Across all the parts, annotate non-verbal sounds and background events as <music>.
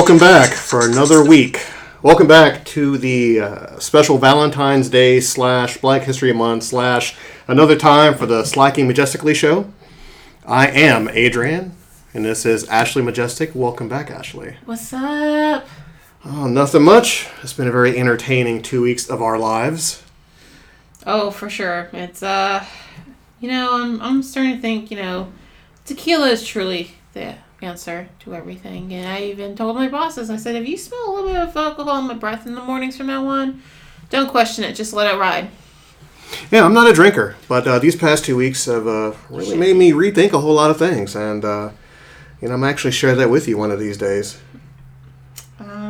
Welcome back for another week. Welcome back to the uh, special Valentine's Day slash Black History Month slash another time for the Slacking Majestically show. I am Adrian, and this is Ashley Majestic. Welcome back, Ashley. What's up? Oh, nothing much. It's been a very entertaining two weeks of our lives. Oh, for sure. It's uh, you know, I'm I'm starting to think, you know, tequila is truly the answer to everything. And I even told my bosses, I said, if you smell a little bit of alcohol in my breath in the mornings from now on, don't question it. Just let it ride. Yeah, I'm not a drinker, but uh, these past two weeks have uh, really made me rethink a whole lot of things, and uh, you know, I'm actually share that with you one of these days.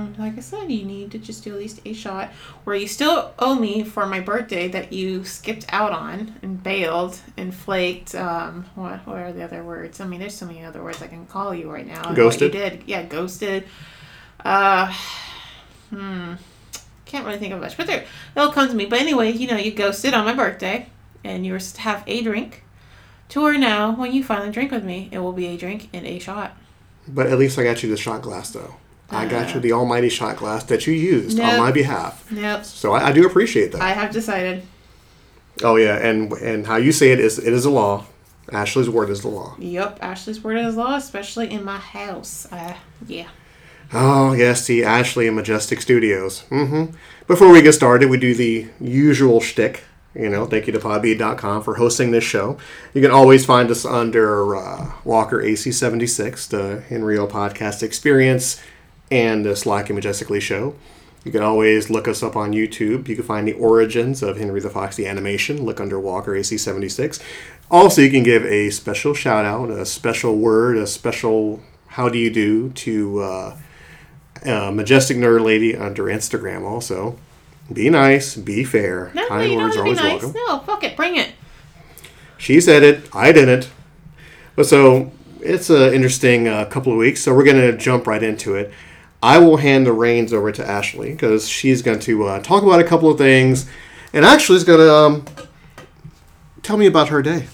Um, like I said, you need to just do at least a shot. Where you still owe me for my birthday that you skipped out on and bailed and flaked. Um, what, what are the other words? I mean, there's so many other words I can call you right now. Ghosted? You did, yeah, ghosted. Uh, hmm, can't really think of much, but there, it'll come to me. But anyway, you know, you ghosted on my birthday, and you were to have a drink. To her now, when you finally drink with me, it will be a drink and a shot. But at least I got you the shot glass, though. I got you the almighty shot glass that you used on my behalf. Nope. So I, I do appreciate that. I have decided. oh yeah, and and how you say it is it is a law. Ashley's word is the law. Yep, Ashley's word is law, especially in my house. Uh, yeah. Oh yes, the Ashley and Majestic Studios. Mm-hmm. Before we get started, we do the usual shtick. You know, thank you to Podbean.com for hosting this show. You can always find us under uh, Walker AC76, the In Real Podcast Experience, and the Slacking Majestically show. You can always look us up on YouTube. You can find the origins of Henry the Fox, the animation. Look under Walker AC76. Also, you can give a special shout out, a special word, a special how do you do to uh, uh, Majestic Nerd Lady under Instagram. Also, be nice, be fair. No, kind words are always nice. welcome. No, fuck it, bring it. She said it. I didn't. But so it's an interesting uh, couple of weeks. So we're going to jump right into it. I will hand the reins over to Ashley because she's going to uh, talk about a couple of things, and is going to um, tell me about her day.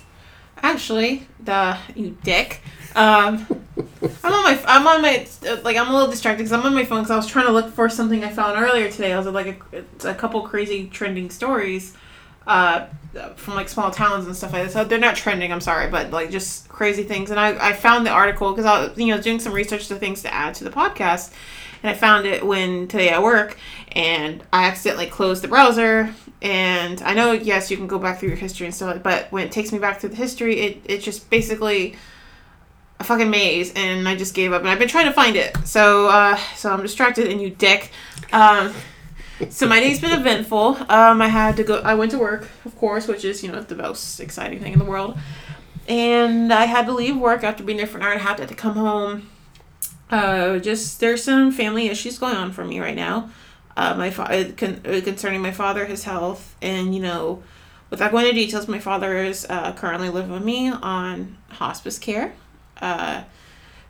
Actually, the you dick. Um, I'm on my I'm on my like I'm a little distracted because I'm on my phone because I was trying to look for something I found earlier today. I was like a, a couple crazy trending stories, uh, from like small towns and stuff like that. So they're not trending. I'm sorry, but like just crazy things. And I I found the article because I was, you know doing some research to things to add to the podcast, and I found it when today at work, and I accidentally closed the browser. And I know, yes, you can go back through your history and stuff, but when it takes me back through the history, it it just basically a fucking maze and I just gave up and I've been trying to find it. So uh so I'm distracted and you dick. Um so my day's been eventful. Um I had to go I went to work, of course, which is, you know, the most exciting thing in the world. And I had to leave work after being there for an hour and a half. I had to come home. Uh just there's some family issues going on for me right now. Uh my fa- con- uh, concerning my father, his health, and you know, without going into details, my father is uh, currently living with me on hospice care. Uh,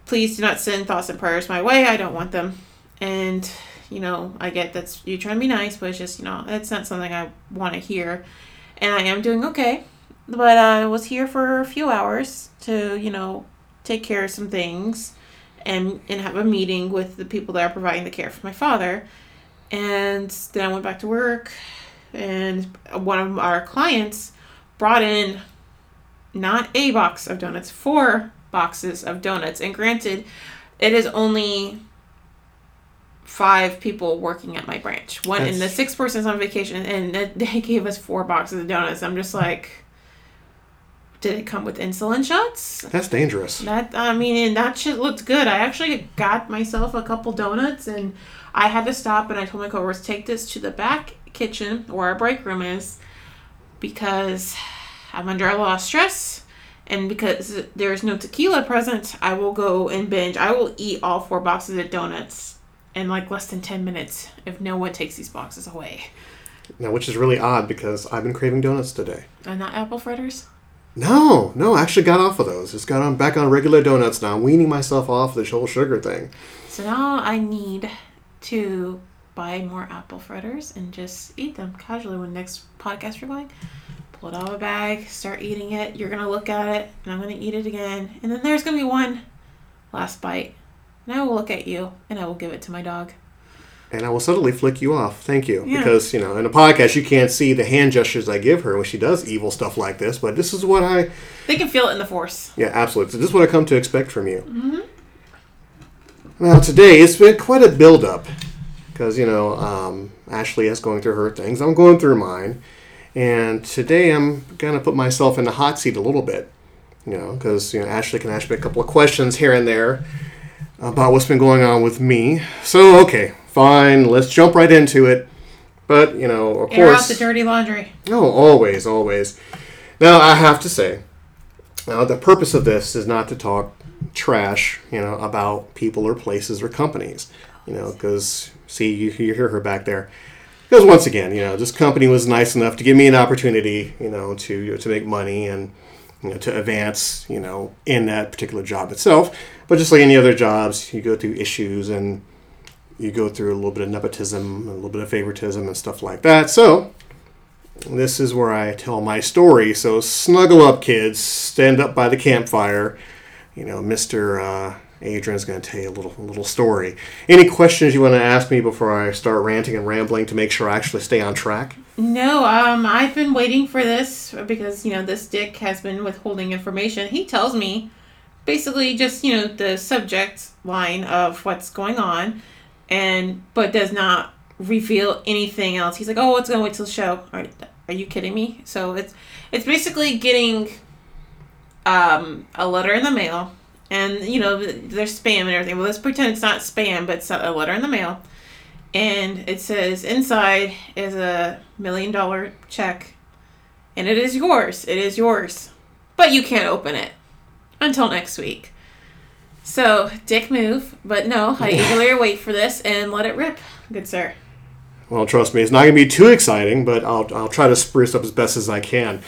please do not send thoughts and prayers my way. I don't want them. And, you know, I get that's you're trying to be nice, but it's just, you know, it's not something I want to hear. And I am doing okay. But I was here for a few hours to, you know, take care of some things and, and have a meeting with the people that are providing the care for my father. And then I went back to work, and one of our clients brought in not a box of donuts, four boxes of donuts. And granted, it is only five people working at my branch. One and the That's- sixth person's on vacation, and <laughs> they gave us four boxes of donuts. I'm just like, did it come with insulin shots? That's dangerous. That I mean, and that shit looked good. I actually got myself a couple donuts, and I had to stop and I told my coworkers take this to the back kitchen where our break room is, because I'm under a lot of stress, and because there's no tequila present, I will go and binge. I will eat all four boxes of donuts in like less than ten minutes if no one takes these boxes away. Now, which is really odd because I've been craving donuts today. And not apple fritters. No, no, I actually got off of those. Just got on back on regular donuts now. I'm weaning myself off this whole sugar thing. So now I need to buy more apple fritters and just eat them casually when next podcast you're going. Pull it out of a bag, start eating it. You're gonna look at it, and I'm gonna eat it again. And then there's gonna be one last bite. And I will look at you and I will give it to my dog. And I will subtly flick you off. Thank you. Yeah. Because, you know, in a podcast, you can't see the hand gestures I give her when she does evil stuff like this, but this is what I, They can feel it in the force. yeah, absolutely. So this is what I come to expect from you. Mm-hmm. Now, today, it's been quite a build-up because, you know, um, Ashley is going through her things. I'm going through mine. And today, I'm going to put myself in the hot seat a little bit, you know, because, you know, Ashley can ask me a couple of questions here and there about what's been going on with me. So, okay, fine, let's jump right into it. But, you know, of Air out course. the dirty laundry. Oh, always, always. Now, I have to say, now the purpose of this is not to talk trash, you know, about people or places or companies, you know, because see, you, you hear her back there. Because once again, you know, this company was nice enough to give me an opportunity, you know, to to make money and you know to advance, you know, in that particular job itself. But just like any other jobs, you go through issues and you go through a little bit of nepotism, a little bit of favoritism, and stuff like that. So this is where I tell my story. So snuggle up, kids. Stand up by the campfire. You know, Mister uh, Adrian's going to tell you a little a little story. Any questions you want to ask me before I start ranting and rambling to make sure I actually stay on track? No, um, I've been waiting for this because you know this dick has been withholding information. He tells me basically just you know the subject line of what's going on, and but does not reveal anything else. He's like, oh, it's gonna wait till the show. Are, are you kidding me? So it's it's basically getting um, a letter in the mail, and you know there's spam and everything. Well, let's pretend it's not spam, but it's a letter in the mail and it says inside is a million dollar check and it is yours it is yours but you can't open it until next week so dick move but no i eagerly wait for this and let it rip good sir Well, trust me, it's not going to be too exciting, but I'll, I'll try to spruce up as best as I can.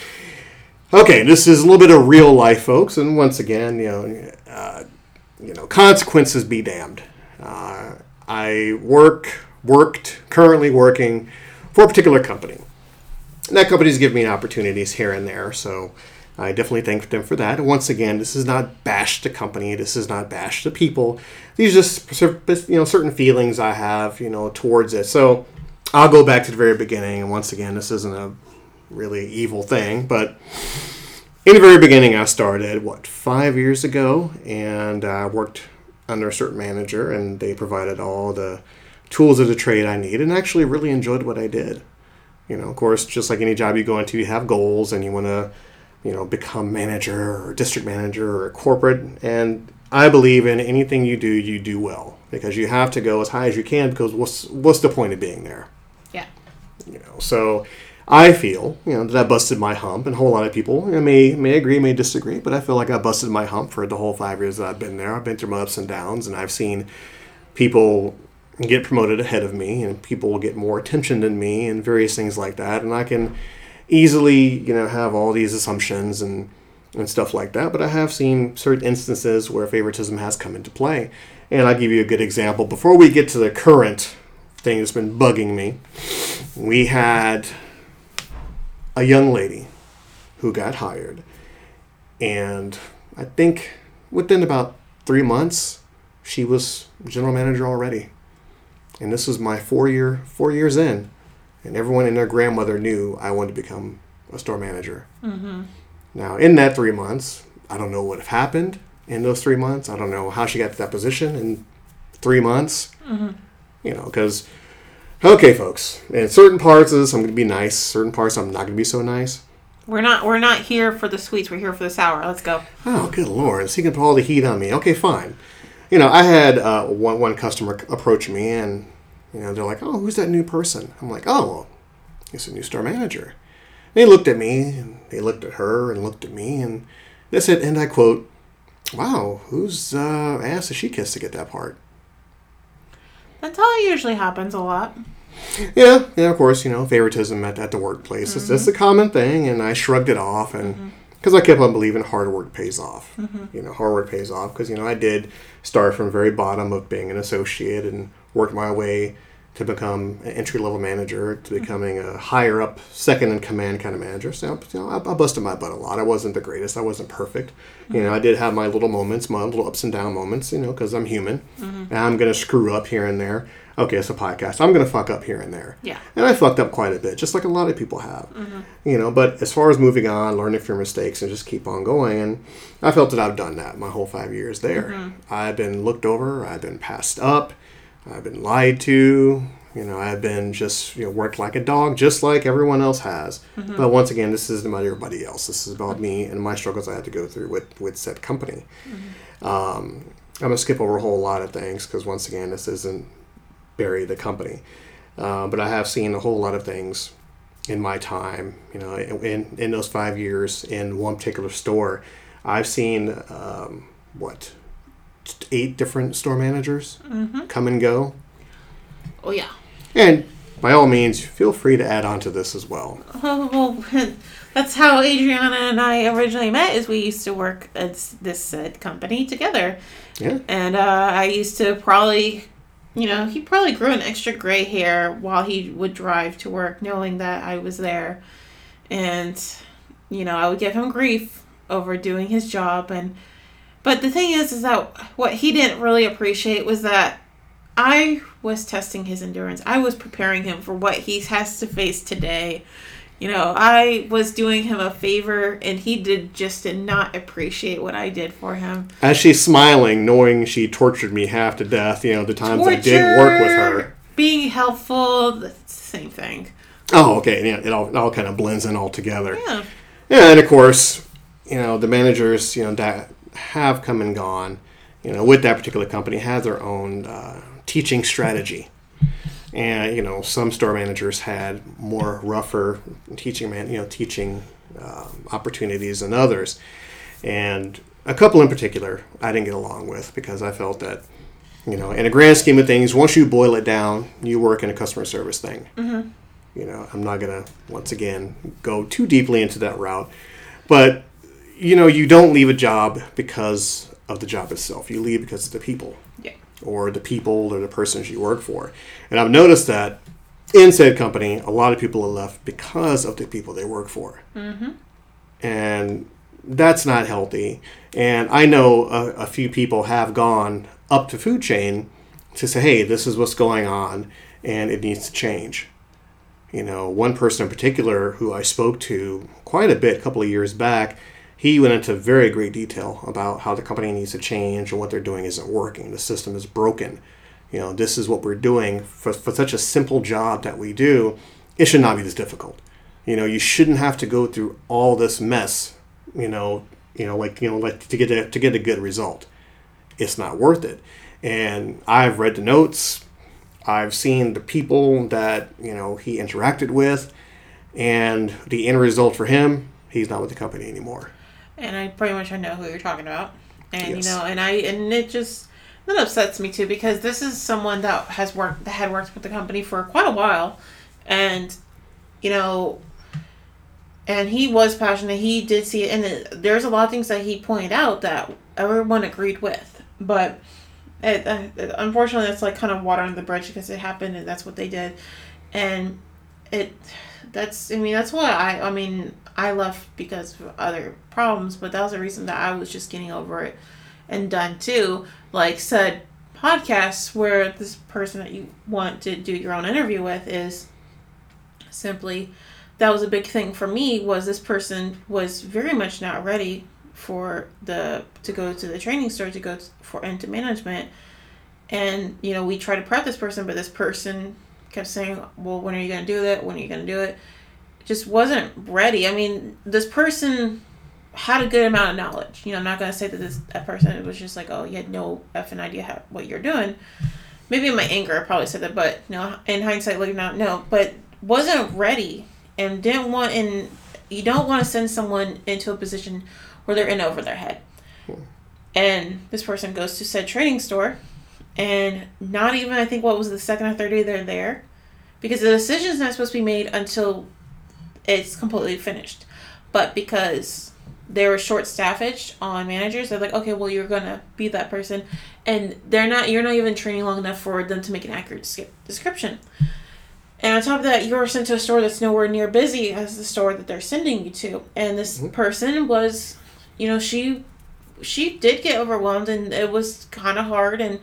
Okay, this is a little bit of real life, folks, and once again, you know, uh, you know, consequences be damned. Uh, I work, worked, currently working for a particular company. And that company's given me opportunities here and there, so I definitely thank them for that. Once again, this is not bash the company. This is not bash the people. These are just you know certain feelings I have you know towards it. So I'll go back to the very beginning. And once again, this isn't a really evil thing, but in the very beginning, I started what five years ago, and I worked under a certain manager, and they provided all the tools of the trade I need, and actually really enjoyed what I did. You know, of course, just like any job you go into, you have goals, and you want to, you know, become manager or district manager or corporate. And I believe in anything you do, you do well because you have to go as high as you can. Because what's what's the point of being there? yeah you know so i feel you know that i busted my hump and a whole lot of people you know, may may agree may disagree but i feel like i busted my hump for the whole five years that i've been there i've been through my ups and downs and i've seen people get promoted ahead of me and people will get more attention than me and various things like that and i can easily you know have all these assumptions and and stuff like that but i have seen certain instances where favoritism has come into play. And i'll give you a good example. Before we get to the current thing that's been bugging me we had a young lady who got hired. And i think within about three months she was general manager already. And this was my four year four years in and everyone and their grandmother knew i wanted to become a store manager. Now in that three months i don't know what happened in those three months. I don't know how she got to that position in three months. You know because okay folks in certain parts of this i'm going to be nice. Certain parts i'm not going to be so nice. We're not we're not here for the sweets. We're here for the sour. Let's go. Oh, good lord! He can put all the heat on me. Okay, fine. You know, I had uh, one one customer approach me, and you know, they're like, "Oh, who's that new person?" I'm like, "Oh, well, he's a new store manager." And they looked at me, and they looked at her, and looked at me, and they said, and I quote, "Wow, whose uh, ass did she kiss to get that part?" that's how it usually happens a lot Yeah, yeah, of course, you know, favoritism at, at the workplace. It's, it's a common thing, and I shrugged it off, and because I kept on believing hard work pays off. Mm-hmm. You know, hard work pays off because, you know, I did start from the very bottom of being an associate and worked my way to become an entry level manager to mm-hmm. becoming a higher up, second in command kind of manager. So you know, I, I busted my butt a lot. I wasn't the greatest. I wasn't perfect. You know, mm-hmm. I did have my little moments, my little ups and down moments. You know, because I'm human, and I'm gonna screw up here and there. Okay, it's a podcast. I'm gonna fuck up here and there. Yeah. And I fucked up quite a bit, just like a lot of people have. Mm-hmm. You know, but as far as moving on, learning from your mistakes, and just keep on going, and I felt that I've done that my whole five years there. Mm-hmm. I've been looked over, I've been passed up, I've been lied to. You know, I've been just you know worked like a dog, just like everyone else has. Mm-hmm. But once again, this isn't about everybody else. This is about me and my struggles I had to go through with with said company. Um, I'm gonna skip over a whole lot of things because once again, this isn't bury the company. Uh, but I have seen a whole lot of things in my time, you know, in, in those five years in one particular store. I've seen, um, what, eight different store managers come and go. Oh yeah. And by all means, feel free to add on to this as well. <laughs> Oh, well, <laughs> that's how Adrian and I originally met. Is we used to work at this said company together, Yeah. and uh, I used to probably, you know, he probably grew an extra gray hair while he would drive to work, knowing that I was there, and you know, I would give him grief over doing his job, and but the thing is, is that what he didn't really appreciate was that I was testing his endurance. I was preparing him for what he has to face today. You know, I was doing him a favor, and he did just did not appreciate what I did for him. As she's smiling, knowing she tortured me half to death, you know, the times I did work with her. Being helpful, the same thing. Oh, okay. Yeah, it all, it all kind of blends in all together. Yeah. Yeah, and of course, you know, the managers, you know, that have come and gone, you know, with that particular company have their own uh, teaching strategy. And, you know, some store managers had more rougher teaching, man, you know, teaching um, opportunities than others. And a couple in particular I didn't get along with because I felt that, you know, in a grand scheme of things, once you boil it down, you work in a customer service thing. You know, I'm not going to, once again, go too deeply into that route. But, you know, you don't leave a job because of the job itself. You leave because of the people. Or the people or the persons you work for. And I've noticed that in said company, a lot of people are left because of the people they work for. Mm-hmm. And that's not healthy. And I know a, a few people have gone up to food chain to say, hey, this is what's going on and it needs to change. You know, one person in particular who I spoke to quite a bit a couple of years back, he went into very great detail about how the company needs to change and what they're doing isn't working. The system is broken. You know, this is what we're doing for, for such a simple job that we do. It should not be this difficult. You know, you shouldn't have to go through all this mess. You know, you know, like you know, like to get a, to get a good result. It's not worth it. And I've read the notes. I've seen the people that you know he interacted with, and the end result for him, he's not with the company anymore. And I pretty much I know who you're talking about. And Yes. you know, and I and it just that upsets me too because this is someone that has worked that had worked with the company for quite a while, and you know, and he was passionate. He did see it, and it, there's a lot of things that he pointed out that everyone agreed with, but. It, uh, unfortunately, that's like kind of water under the bridge because it happened and that's what they did, and it that's I mean that's why I I mean I left because of other problems, but that was the reason that I was just getting over it and done too. Like said podcasts where this person that you want to do your own interview with is simply that was a big thing for me was this person was very much not ready for the to go to the training store to go t- for into management. And you know we tried to prep this person but this person kept saying well when are you going to do that? When are you going to do it just wasn't ready. I mean this person had a good amount of knowledge. You know i'm not going to say that this that person was just like oh you had no effing idea how, what you're doing. Maybe in my anger i probably said that but you know in hindsight looking out no. But wasn't ready and didn't want and you don't want to send someone into a position where they're in over their head. And this person goes to said training store and not even i think what was the second or third day they're there because the decision's not supposed to be made until it's completely finished but because they were short staffage on managers. They're like, okay, well, you're gonna be that person, and they're not. You're not even training long enough for them to make an accurate description. And on top of that, you're sent to a store that's nowhere near busy as the store that they're sending you to. And this mm-hmm. person was, you know, she she did get overwhelmed and it was kind of hard and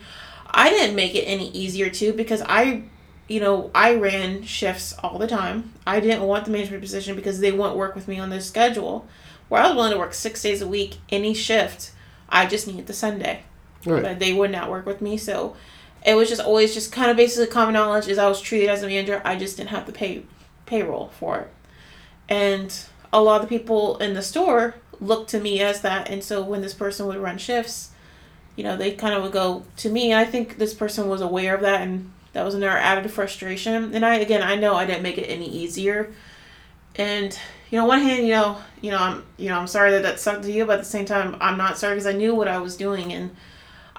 I didn't make it any easier too because I you know, I ran shifts all the time. I didn't want the management position because they wouldn't work with me on their schedule. Where I was willing to work six days a week, any shift. I just needed the Sunday. Right. But they would not work with me, so it was just always just kind of basically common knowledge is I was treated as a manager. I just didn't have the pay payroll for it. And a lot of the people in the store looked to me as that and so when this person would run shifts, you know, they kind of would go to me. And I think this person was aware of that and that was another added frustration. And I again I know I didn't make it any easier. And you know, one hand, you know, you know, I'm, you know, I'm sorry that that sucked to you, but at the same time, I'm not sorry because I knew what I was doing, and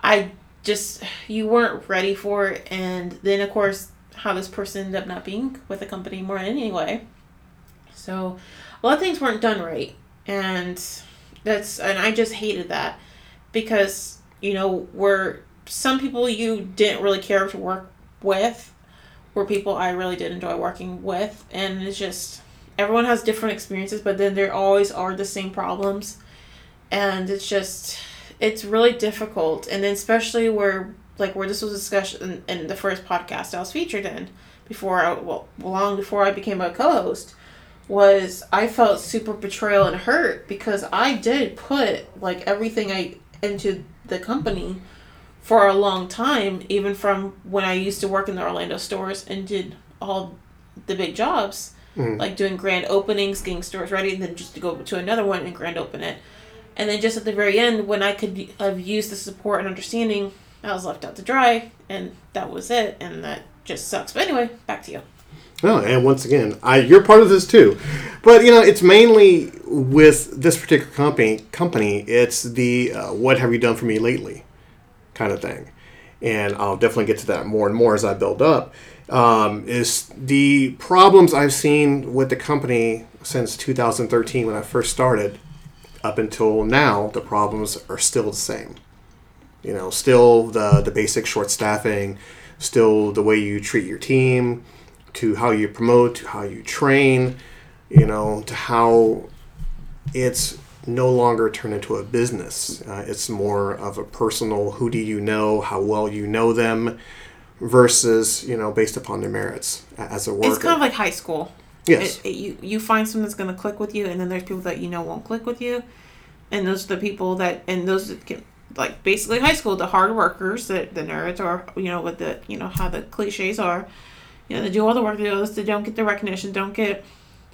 I just you weren't ready for it. And then, of course, how this person ended up not being with the company more anyway. So, a lot of things weren't done right, and that's and I just hated that because you know were some people you didn't really care to work with were people I really did enjoy working with, and it's just everyone has different experiences, but then there always are the same problems, and it's just it's really difficult, and then especially where like where this was discussed in, in the first podcast I was featured in before I well long before I became a co-host was I felt super betrayal and hurt because I did put like everything I into the company for a long time, even from when I used to work in the Orlando stores and did all the big jobs, like doing grand openings, getting stores ready, and then just to go to another one and grand open it. And then just at the very end, when I could have used the support and understanding, I was left out to dry, and that was it, and that just sucks. But anyway, back to you. Oh, and once again, I you're part of this too, but you know it's mainly with this particular company. Company, it's the uh, "What have you done for me lately?" Kind of thing, and I'll definitely get to that more and more as I build up. Um, is the problems I've seen with the company since 2013 when I first started up until now, the problems are still the same. You know, still the the basic short staffing, still the way you treat your team, to how you promote, to how you train, you know, to how it's no longer turn into a business. Uh, it's more of a personal who do you know, how well you know them, versus, you know, based upon their merits as a worker. It's kind of like high school. yes. It, it, you you find someone that's going to click with you, and then there's people that you know won't click with you, and those are the people that and those that can like basically high school, the hard workers, the the nerds, or you know what the you know how the cliches are, you know they do all the work, they do they don't get the recognition, don't get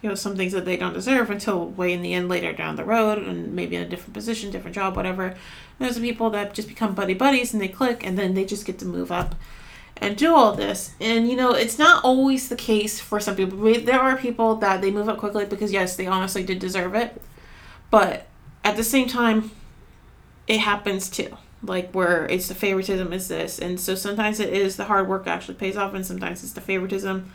you know some things that they don't deserve until way in the end later down the road, and maybe in a different position, different job, whatever. And there's the people that just become buddy buddies and they click, and then they just get to move up and do all this. And you know, it's not always the case for some people. There are people that they move up quickly because yes, they honestly did deserve it. But at the same time, it happens too. Like where it's the favoritism is this. And so sometimes it is the hard work actually pays off and sometimes it's the favoritism.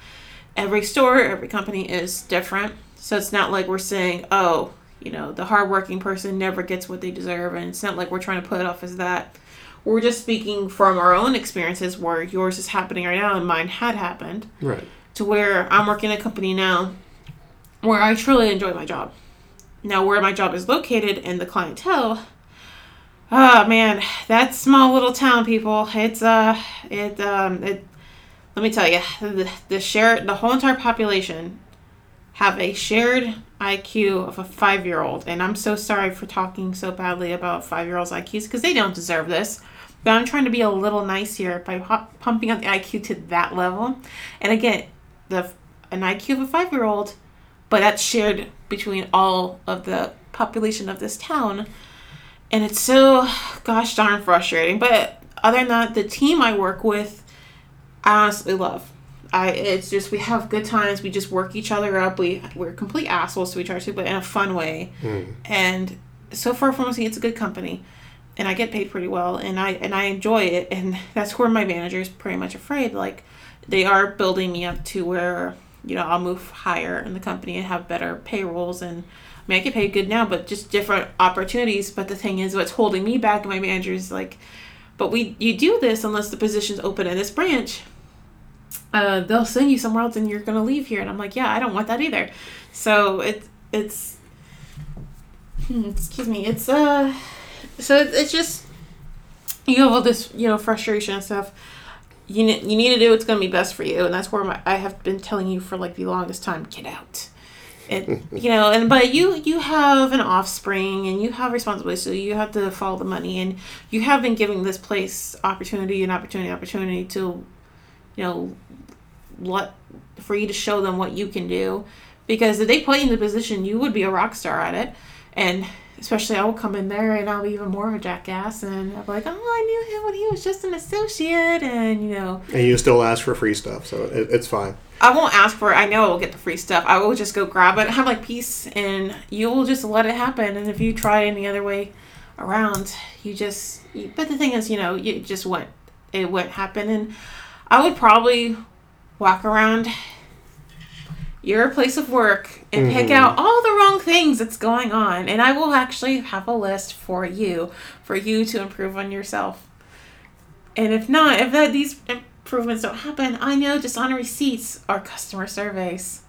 Every store, every company is different. So it's not like we're saying, oh, you know, the hardworking person never gets what they deserve and it's not like we're trying to put it off as that we're just speaking from our own experiences where yours is happening right now and mine had happened right. to where I'm working at a company now where I truly enjoy my job. Now, where my job is located and the clientele, ah man, that small little town, people. It's uh, it um, it. Let me tell you, the the share the whole entire population have a shared IQ of a five year old, and I'm so sorry for talking so badly about five year olds' IQs because they don't deserve this. But I'm trying to be a little nice here by pumping up the IQ to that level. And again, the an IQ of a five year old, but that's shared between all of the population of this town. And it's so gosh darn frustrating. But other than that, the team I work with, I honestly love. I it's just we have good times. We just work each other up. We we're complete assholes to each other but in a fun way. Hmm. And so far from us, it's a good company, and I get paid pretty well, and I and I enjoy it. And <laughs> that's where my manager is pretty much afraid. Like they are building me up to where you know I'll move higher in the company and have better payrolls and I mean, I get paid good now, but just different opportunities. But the thing is, what's holding me back, and my manager is like, but we you do this unless the position's open in this branch. Uh, they'll send you somewhere else, and you're gonna leave here. And I'm like, yeah, I don't want that either. So it's it's hmm, excuse me, it's uh, so it- it's just you have all this you know frustration and stuff. You ne- you need to do what's gonna be best for you, and that's where my, I have been telling you for like the longest time. Get out. It, <laughs> you know, and but you you have an offspring and you have responsibility, so you have to follow the money, and you have been giving this place opportunity and opportunity, opportunity to, you know, let for you to show them what you can do, because if they put you in the position, you would be a rock star at it, and especially I will come in there and I'll be even more of a jackass, and I'll be like, oh, I knew him when he was just an associate, and you know, And you still ask for free stuff, so it, it's fine. I won't ask for it. I know I will get the free stuff. I will just go grab it, I'm like peace, and you will just let it happen. And if you try any other way around, you just. You, but the thing is, you know, you just won't. It won't happen. And I would probably walk around your place of work and pick mm-hmm. out all the wrong things that's going on, and I will actually have a list for you for you to improve on yourself. And if not, if that these improvements don't happen, I know dishonor receipts are customer surveys.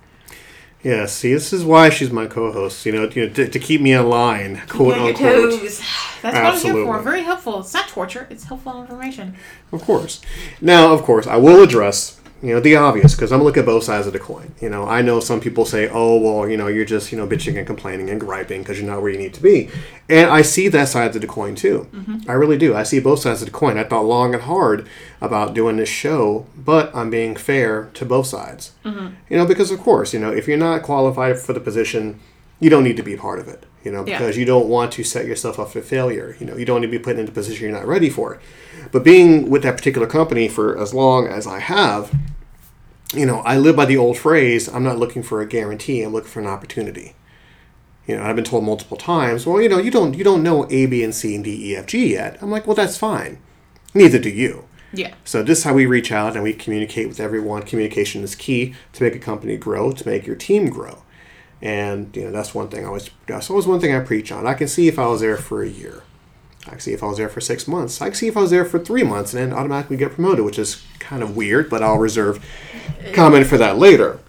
Yeah, see, this is why she's my co-host. You know, you know to, to keep me in line, quote Get your toes. That's what I'm here for. Very helpful. It's not torture. It's helpful information. Of course. Now, of course, I will address you know the obvious because I'm gonna look at both sides of the coin. You know, I know some people say, "Oh, well, you know, you're just you know bitching and complaining and griping because you're not where you need to be," and I see that side of the coin too. Mm-hmm. I really do. I see both sides of the coin. I thought long and hard about doing this show, but I'm being fair to both sides. Mm-hmm. You know, because of course, you know, if you're not qualified for the position, you don't need to be part of it. You know, Yeah. because you don't want to set yourself up for failure. You know, you don't need to be put in a position you're not ready for. But being with that particular company for as long as I have, you know, I live by the old phrase, I'm not looking for a guarantee, I'm looking for an opportunity. You know, I've been told multiple times, well, you know, you don't you don't know A, B, and C and D, E, F, G yet. I'm like, well, that's fine. Neither do you. Yeah. So this is how we reach out and we communicate with everyone. Communication is key to make a company grow, to make your team grow. And you know that's one thing I always that's always one thing I preach on. I can see if I was there for a year. I can see if I was there for six months. I can see if I was there for three months and then automatically get promoted, which is kind of weird, but I'll reserve comment for that later.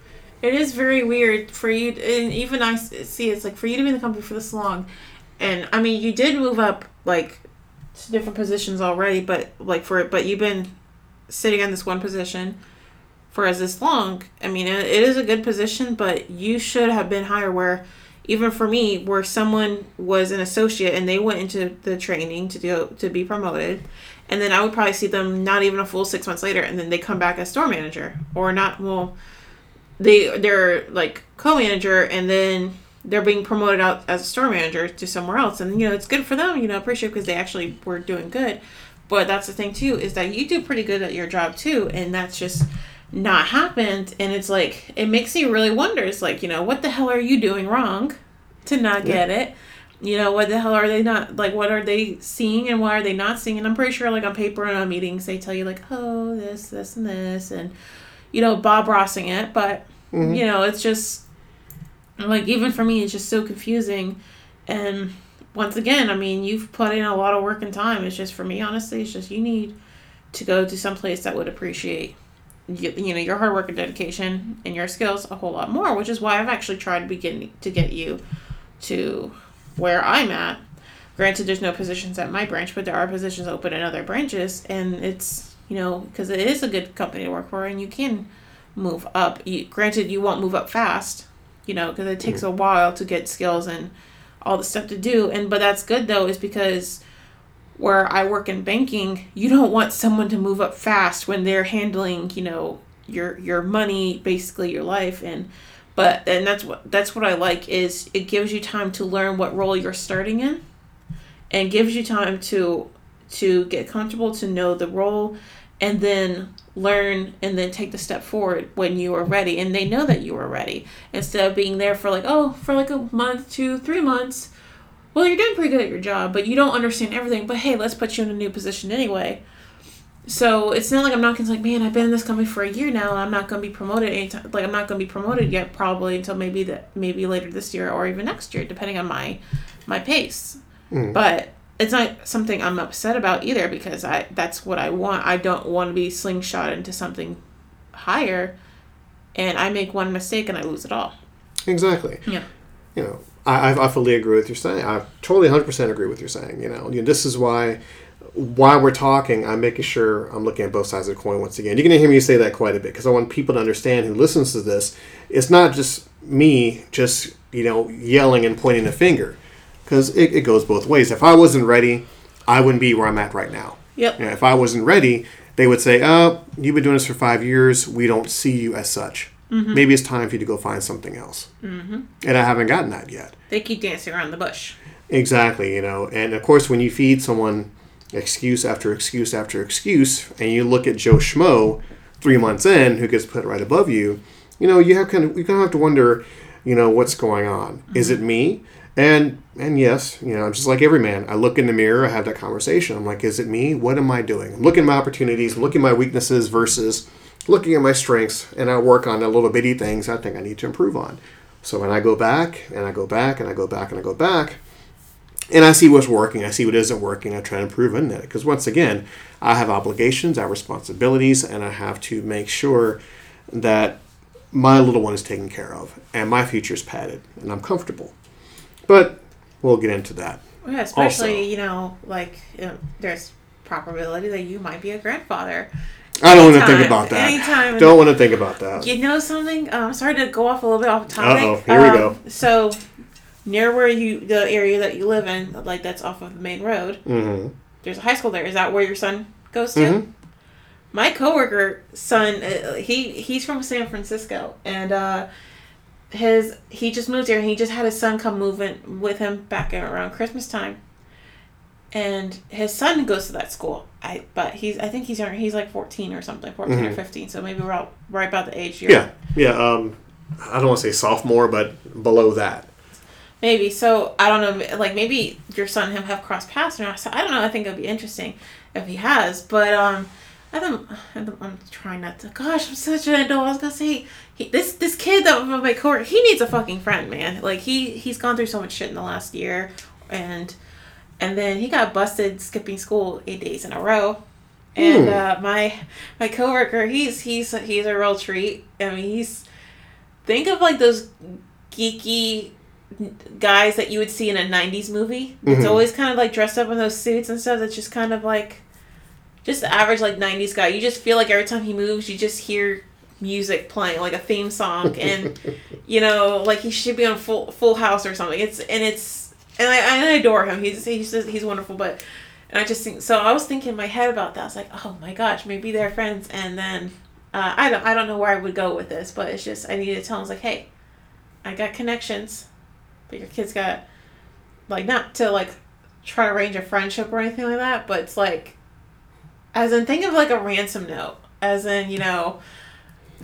It is very weird for you, and even I see it's like for you to be in the company for this long, and I mean you did move up like to different positions already, but like for it, but you've been sitting in this one position for as this long. I mean it, is a good position, but you should have been higher. Where even for me, where someone was an associate and they went into the training to do to be promoted, and then I would probably see them not even a full six months later, and then they come back as store manager or not well they they're like co-manager and then they're being promoted out as a store manager to somewhere else and you know it's good for them you know appreciate because they actually were doing good but that's the thing too is that you do pretty good at your job too and that's just not happened and it's like it makes me really wonder. It's like you know what the hell are you doing wrong to not get it? You know what the hell are they not like what are they seeing and why are they not seeing? And i'm pretty sure like on paper and on meetings they tell you like oh this this and this and you know bob rossing it but mm-hmm. you know it's just like even for me it's just so confusing. And once again i mean you've put in a lot of work and time. It's just for me honestly it's just you need to go to some place that would appreciate you, you know your hard work and dedication and your skills a whole lot more which is why i've actually tried to begin to get you to where i'm at. Granted there's no positions at my branch but there are positions open in other branches and it's you know because it is a good company to work for and you can move up. You, granted you won't move up fast you know because it takes a while to get skills and all the stuff to do and but that's good though is because where I work in banking, you don't want someone to move up fast when they're handling, you know, your your money, basically your life and but and that's what that's what I like is it gives you time to learn what role you're starting in and gives you time to to get comfortable to know the role and then learn and then take the step forward when you are ready and they know that you are ready. Instead of being there for like oh for like a month two three months well you're doing pretty good at your job but you don't understand everything but hey let's put you in a new position anyway So it's not like I'm not gonna like, man, I've been in this company for a year now. and I'm not gonna be promoted anytime. Like I'm not gonna be promoted yet, probably until maybe that maybe later this year or even next year, depending on my my pace. Hmm. But it's not something I'm upset about either because I that's what I want. I don't want to be slingshot into something higher, and I make one mistake and I lose it all. Exactly. Yeah. You know, I, I I fully agree with your saying. I totally 100% agree with your saying. You know, you know, this is why while we're talking, I'm making sure I'm looking at both sides of the coin once again. You're going to hear me say that quite a bit because I want people to understand who listens to this. It's not just me just, you know, yelling and pointing a finger because it, it goes both ways. If I wasn't ready, I wouldn't be where I'm at right now. Yep. You know, if I wasn't ready, they would say, "Oh, you've been doing this for five years. We don't see you as such. Maybe it's time for you to go find something else." Mm-hmm. And I haven't gotten that yet. They keep dancing around the bush. Exactly, you know, and of course, when you feed someone excuse after excuse after excuse, and you look at Joe Schmo three months in, who gets put right above you, you know, you have kind of you kind of have to wonder, you know, what's going on? Is it me? And and yes, you know, I'm just like every man. I look in the mirror, I have that conversation. I'm like, is it me? What am I doing? I'm looking at my opportunities, I'm looking at my weaknesses versus looking at my strengths, and I work on the little bitty things I think I need to improve on. So when I go back and I go back and I go back and I go back, and I see what's working, I see what isn't working, I try to improve in that. Because once again, I have obligations, I have responsibilities, and I have to make sure that my little one is taken care of and my future is padded and I'm comfortable. But we'll get into that. Yeah, especially Also- you know, like you know, there's probability that you might be a grandfather. I don't want to think about that. anytime Don't want to think about that. You know something? Um, sorry to go off a little bit off topic. Uh-oh, here we Um, go. So near where you, the area that you live in, like that's off of the main road. hmm There's a high school there. Is that where your son goes to? Mhm. My coworker son, uh, he he's from San Francisco, and uh, his he just moved here. and He just had his son come move in with him back in around Christmas time. And his son goes to that school. I but he's I think he's younger. He's like fourteen or something, 14 or Mhm. fifteen. So maybe we're out right about the age you're Yeah, yeah. Um, I don't want to say sophomore, but below that. Maybe. So I don't know. Like maybe your son and him have crossed paths or not. So I don't know. I think it'd be interesting if he has. But um, I think I'm, I'm trying not to. Gosh, I'm such an adult. I was gonna say he, this this kid that was my coworker. He needs a fucking friend, man. Like he he's gone through so much shit in the last year, and and then he got busted skipping school eight days in a row. And Hmm. uh, my my coworker, he's he's he's a real treat. I mean, he's think of like those geeky guys that you would see in a 90s movie. It's Mhm. always kind of like dressed up in those suits and stuff. That's just kind of like just the average like 90s guy. You just feel like every time he moves, you just hear music playing like a theme song and <laughs> you know like he should be on full full house or something it's and it's and i, I adore him. He's he's just, he's wonderful but and i just think so i was thinking in my head about that. I was like oh my gosh maybe they're friends. And then uh, i don't i don't know where i would go with this but it's just i need to tell him I was like hey i got connections but your kid's got like not to like try to arrange a friendship or anything like that but it's like as in think of like a ransom note. As in you know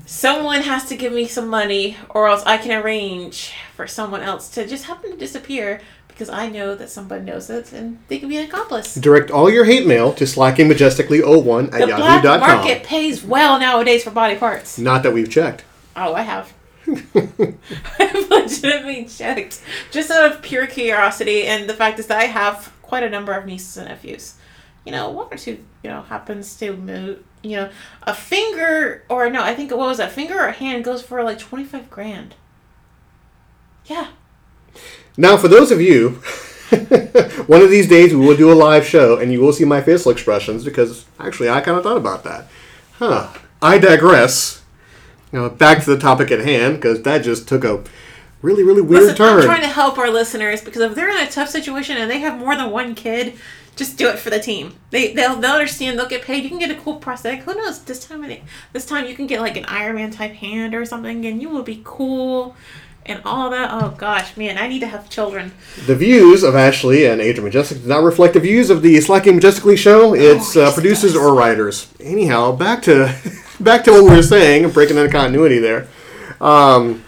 someone has to give me some money or else i can arrange for someone else to just happen to disappear because i know that somebody knows it and they can be an accomplice. Direct all your hate mail to slackingmajestically01 at the black yahoo.com. market pays well nowadays for body parts. Not that we've checked. oh i have. <laughs> <laughs> I've legitimately checked. Just out of pure curiosity and the fact is that i have quite a number of nieces and nephews. You know one or two you know happens to move you know a finger or no i think what was that finger or hand goes for like 25 grand. Yeah Now, for those of you, <laughs> one of these days we will do a live show and you will see my facial expressions because actually I kind of thought about that. Huh. I digress. You know, back to the topic at hand because that just took a really, really weird Listen, turn. I'm trying to help our listeners because if they're in a tough situation and they have more than one kid, just do it for the team. They they'll, they'll understand. They'll get paid. You can get a cool prosthetic. Who knows? This time of the, this time you can get like an Iron Man type hand or something, and you will be cool and all that. Oh gosh, man, I need to have children. The views of Ashley and Adrian Majestic do not reflect the views of the Slacking Majestically show. It's uh, yes, it producers or writers. Anyhow, back to <laughs> back to what we were saying, breaking into continuity there. Um,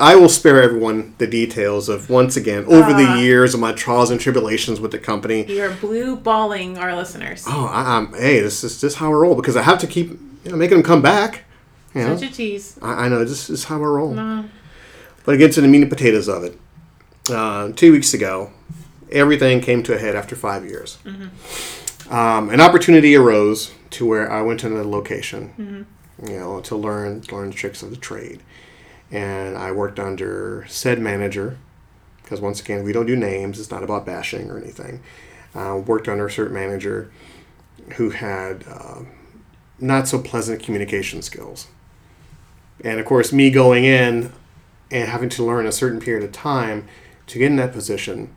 I will spare everyone the details of once again over Ah. the years of my trials and tribulations with the company. You're blue balling our listeners. Oh, I, I'm hey, this is just how we roll because I have to keep you know, making them come back. You know, Such a tease. I, I know this is how I roll. No. But get to the meat and potatoes of it. Uh, two weeks ago, everything came to a head after five years. Um, an opportunity arose to where I went to another location, you know, to learn learn the tricks of the trade, and I worked under said manager, because once again we don't do names. It's not about bashing or anything. Uh, worked under a certain manager who had uh, not so pleasant communication skills, and of course me going in and having to learn a certain period of time to get in that position,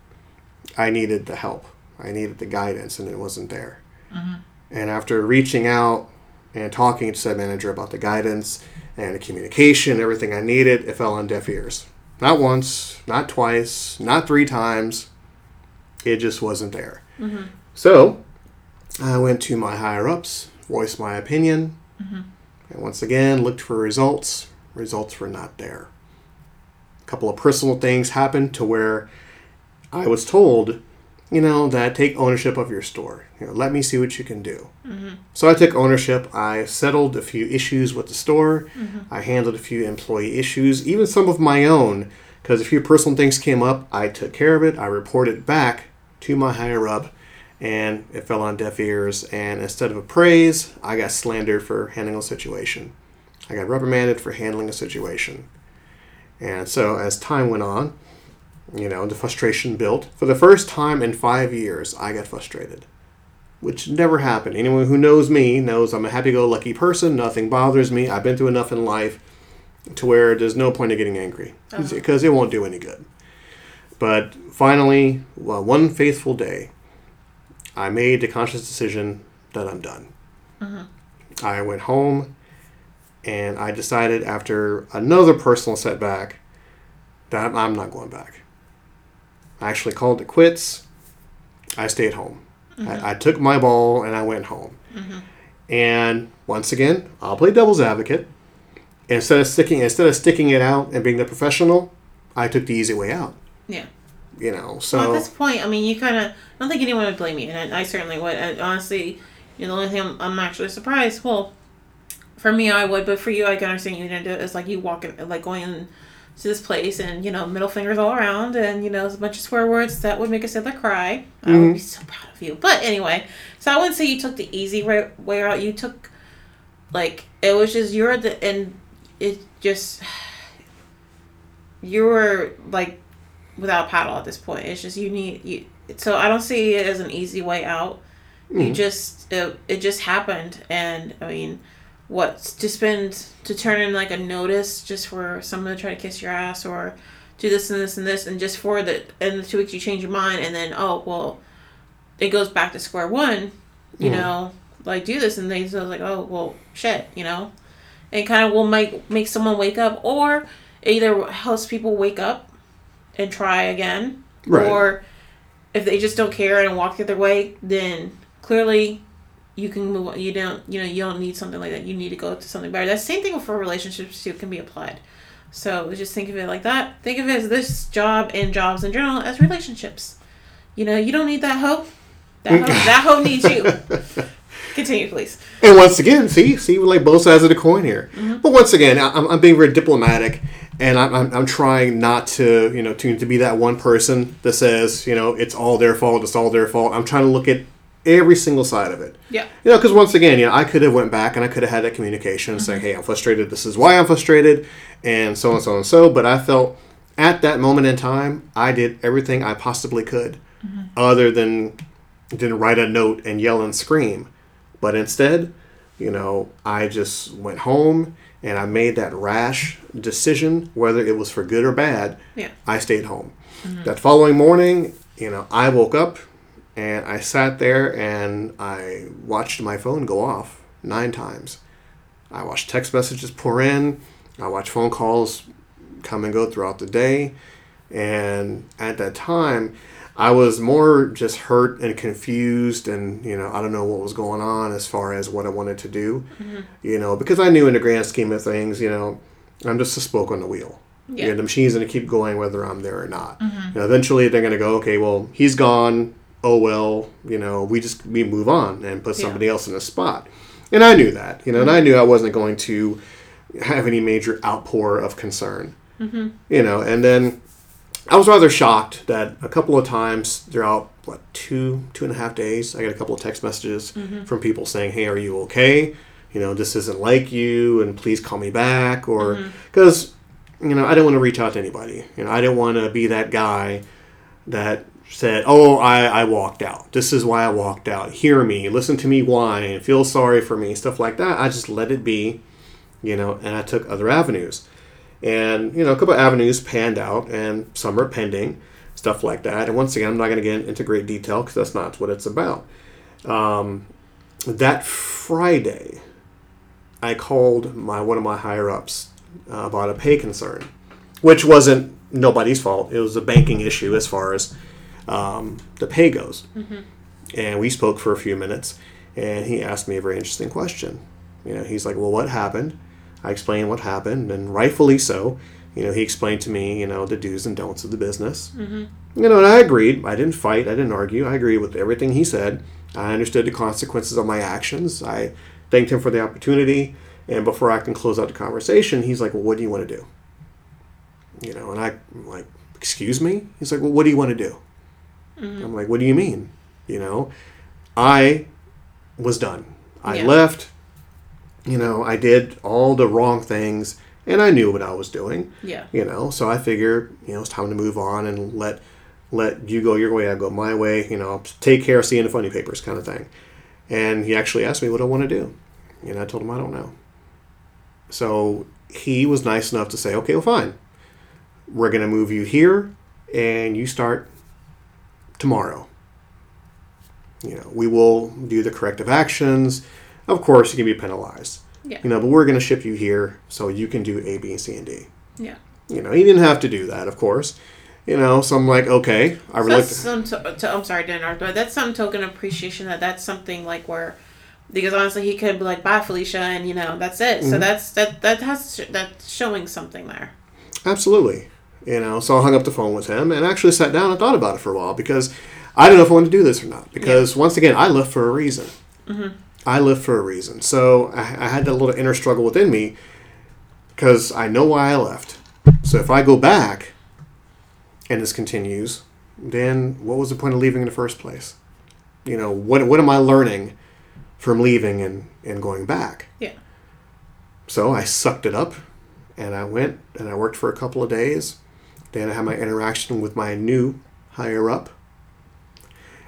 I needed the help. I needed the guidance, and it wasn't there. Mm-hmm. And after reaching out and talking to said manager about the guidance and the communication, everything I needed, it fell on deaf ears. Not once, not twice, not three times. It just wasn't there. Mm-hmm. So I went to my higher ups, voiced my opinion, mm-hmm. and once again looked for results. Results were not there. A couple of personal things happened to where I was told, you know, that take ownership of your store. You know, let me see what you can do. Mm-hmm. So I took ownership. I settled a few issues with the store. Mm-hmm. I handled a few employee issues, even some of my own, because a few personal things came up. I took care of it. I reported back to my higher up, and it fell on deaf ears. And instead of a praise, I got slandered for handling a situation. I got reprimanded for handling a situation. And so as time went on, you know, the frustration built. For the first time in five years, I got frustrated, which never happened. Anyone who knows me knows I'm a happy go lucky person. Nothing bothers me. I've been through enough in life to where there's no point in getting angry uh-huh. because it won't do any good. But finally, well, one faithful day, I made the conscious decision that I'm done. Uh-huh. I went home and I decided after another personal setback that I'm not going back. I actually called it quits. I stayed home. I, mm-hmm. I took my ball and I went home. Mm-hmm. And once again, I'll play devil's advocate. Instead of sticking instead of sticking it out and being the professional, I took the easy way out. Yeah. You know, so Well, at this point, I mean, you kind of. I don't think anyone would blame you, and I, I certainly would. And honestly, you know, the only thing I'm, I'm actually surprised. Well, for me, I would, but for you, I can understand you didn't do it. It's like you walking, like going in to this place, and you know, middle fingers all around, and you know, a bunch of swear words that would make a sailor cry. I would be mm-hmm. so proud of you. But anyway, so I wouldn't say you took the easy way, way out. You took, like, it was just you're the and it just you were like without a paddle at this point. It's just you need you. So I don't see it as an easy way out. You mm-hmm. just it, it just happened, and I mean, what to spend to turn in like a notice just for someone to try to kiss your ass or do this and this and this, and just for the in the two weeks you change your mind, and then oh well, it goes back to square one. You know, like do this, and they so like oh well shit, you know, and kind of will make make someone wake up, or it either helps people wake up and try again, Right. or if they just don't care and walk the other way, then clearly you can move on. You don't, you know, you don't need something like that. You need to go to something better. That same thing for relationships too can be applied. So just think of it like that. Think of it as this job and jobs in general as relationships. You know, you don't need that hope. That hoe, <laughs> that hope needs you. Continue, please. And once again, see, see, we're like both sides of the coin here. Mm-hmm. But once again, I'm, I'm being very diplomatic, and I'm, I'm, I'm trying not to, you know, to, to be that one person that says, you know, it's all their fault, it's all their fault. I'm trying to look at every single side of it. Yeah. You know, because once again, you know, I could have went back and I could have had that communication saying, mm-hmm. "Hey, I'm frustrated. This is why I'm frustrated," and so and so and so. But I felt at that moment in time, I did everything I possibly could, mm-hmm. other than than write a note and yell and scream. But instead, you know, I just went home and I made that rash decision, whether it was for good or bad. Yeah. I stayed home. Mm-hmm. That following morning, you know, I woke up and I sat there and I watched my phone go off nine times. I watched text messages pour in. I watched phone calls come and go throughout the day. And at that time, I was more just hurt and confused, and you know, I don't know what was going on as far as what I wanted to do. Mm-hmm. You know, because I knew in the grand scheme of things, you know, I'm just a spoke on the wheel. Yeah. You know, the machine's going to keep going whether I'm there or not. Mm-hmm. You know, eventually, they're going to go, okay, well, he's gone. Oh well, you know, we just we move on and put Yeah. somebody else in a spot. And I knew that, you know, and I knew I wasn't going to have any major outpour of concern. Mm-hmm. You know, and then I was rather shocked that a couple of times throughout what two two and a half days, I got a couple of text messages from people saying, "Hey, are you okay? You know, this isn't like you, and please call me back." Or because you know, I didn't want to reach out to anybody. You know, I didn't want to be that guy that said, "Oh, I, I walked out. This is why I walked out. Hear me, listen to me whine, feel sorry for me, stuff like that." I just let it be, you know, and I took other avenues, and you know, a couple avenues panned out, and some are pending, stuff like that. And once again, I'm not going to get into great detail because that's not what it's about. Um, that Friday, I called my one of my higher ups uh, about a pay concern, which wasn't nobody's fault. It was a banking issue as far as um, the pay goes. And we spoke for a few minutes, and he asked me a very interesting question. You know, he's like, "Well, what happened?" I explained what happened, and rightfully so. You know, he explained to me, you know, the do's and don'ts of the business. You know, and I agreed. I didn't fight. I didn't argue. I agreed with everything he said. I understood the consequences of my actions. I thanked him for the opportunity. And before I can close out the conversation, he's like, "Well, what do you want to do?" You know, and I, I'm like, "Excuse me." He's like, "Well, what do you want to do?" Mm-hmm. I'm like, "What do you mean?" You know, I was done. I Yeah. left. You know, I did all the wrong things, and I knew what I was doing Yeah. you know so i figured you know it's time to move on and let let you go your way i go my way you know take care of seeing the funny papers kind of thing and he actually asked me what i want to do and i told him i don't know so he was nice enough to say okay well fine we're going to move you here and you start tomorrow you know we will do the corrective actions of course you can be penalized Yeah. you know but we're going to ship you here so you can do a b c and d Yeah. you know, he didn't have to do that, of course. You know, so I'm like, okay, I So really. that's some. To, to, I'm sorry, to interrupt, but that's some token appreciation that that's something like where, because honestly, he could be like, "Bye, Felicia," and you know, that's it. Mm-hmm. So that's that. That has that's showing something there. Absolutely. You know, so I hung up the phone with him and actually sat down and thought about it for a while because I didn't know if I wanted to do this or not. Because once again, I left for a reason. Mm-hmm. I left for a reason. So I, I had that little inner struggle within me because I know why I left. So if I go back and this continues, then what was the point of leaving in the first place? You know, what, what am I learning from leaving and, and going back? Yeah. So I sucked it up and I went and I worked for a couple of days. Then I had my interaction with my new higher up.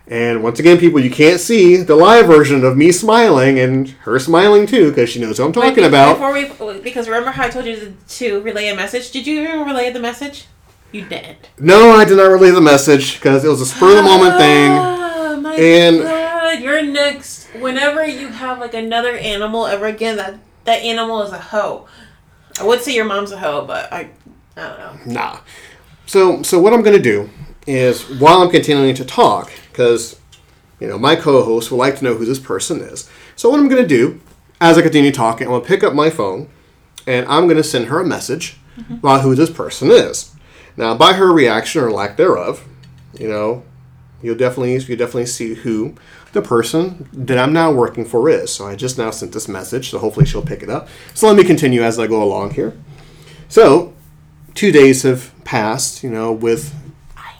And once again, people, you can't see the live version of me smiling and her smiling too because she knows what I'm talking Wait, about. Before we, because remember how I told you to, to relay a message? Did you even relay the message? You didn't. No, I did not relay the message because it was a spur of the moment ah, thing. Oh my And- god! You're next. Whenever you have like another animal ever again, that that animal is a hoe. I would say your mom's a hoe, but I, I don't know. Nah. So, so what I'm going to do is while I'm continuing to talk, because you know my co-host would like to know who this person is. So what I'm going to do as I continue talking, I'm going to pick up my phone and I'm going to send her a message mm-hmm. about who this person is. Now, by her reaction or lack thereof, you know, you'll definitely you definitely see who the person that I'm now working for is. So I just now sent this message, so hopefully she'll pick it up. So let me continue as I go along here. So two days have passed, you know, with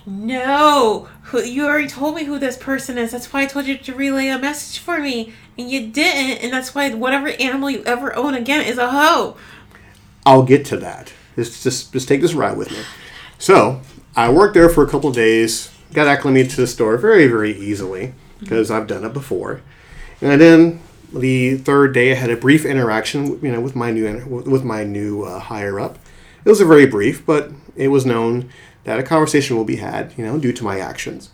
No, who, you already told me who this person is. That's why I told you to relay a message for me, and you didn't. And that's why whatever animal you ever own again is a hoe. I'll get to that. Just, just, just take this ride with me. So, I worked there for a couple of days, got acclimated to the store very, very easily because I've done it before. And then the third day, I had a brief interaction, you know, with my new with my new uh, higher up. It was a very brief, but it was known that a conversation will be had, you know, due to my actions.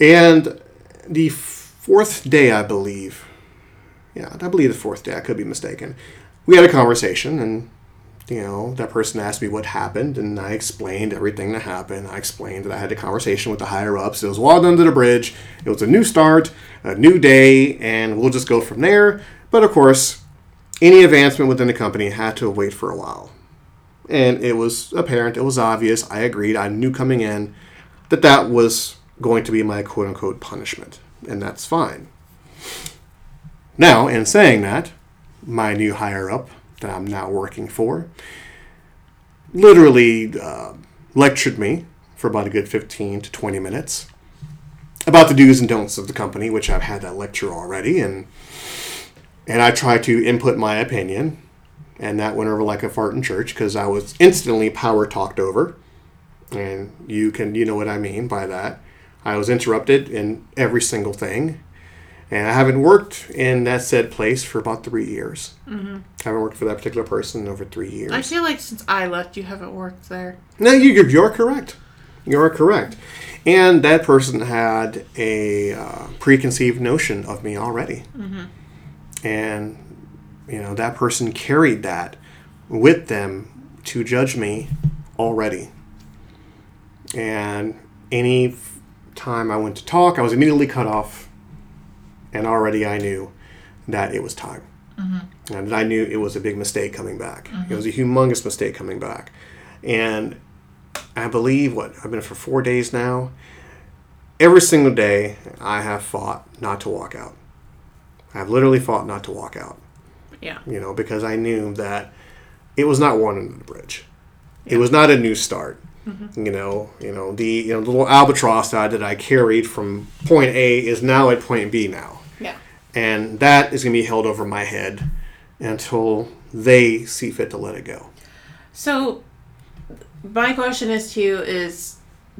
And the fourth day, I believe, yeah, I believe the fourth day. I could be mistaken. We had a conversation, and you know, that person asked me what happened, and I explained everything that happened. I explained that I had a conversation with the higher ups. It was water under the bridge. It was a new start, a new day, and we'll just go from there. But of course, any advancement within the company had to wait for a while. And it was apparent, it was obvious, I agreed, I knew coming in that that was going to be my quote unquote punishment. And that's fine. Now, in saying that, my new higher up that I'm now working for literally uh, lectured me for about a good 15 to 20 minutes about the do's and don'ts of the company, which I've had that lecture already, and and I try to input my opinion, and that went over like a fart in church because I was instantly power talked over, and you can you know what I mean by that. I was interrupted in every single thing, and I haven't worked in that said place for about three years. Mm-hmm. I haven't worked for that particular person in over three years. I feel like since I left, you haven't worked there. No, you, you're, you're correct. You are correct. And that person had a uh, preconceived notion of me already. And, you know, that person carried that with them to judge me already. And any time I went to talk, I was immediately cut off. And already I knew that it was time. Mm-hmm. And I knew it was a big mistake coming back. It was a mm-hmm. humongous mistake coming back. And I believe what I've been for four days now. Every single day, I have fought not to walk out. I've literally fought not to walk out. Yeah. You know, because I knew that it was not one under the bridge. It was not a new start. Mm-hmm. You know, you know the you know the little albatross that I, that I carried from point A is now at point B now, Yeah. and that is going to be held over my head until they see fit to let it go. So, my question is to you is,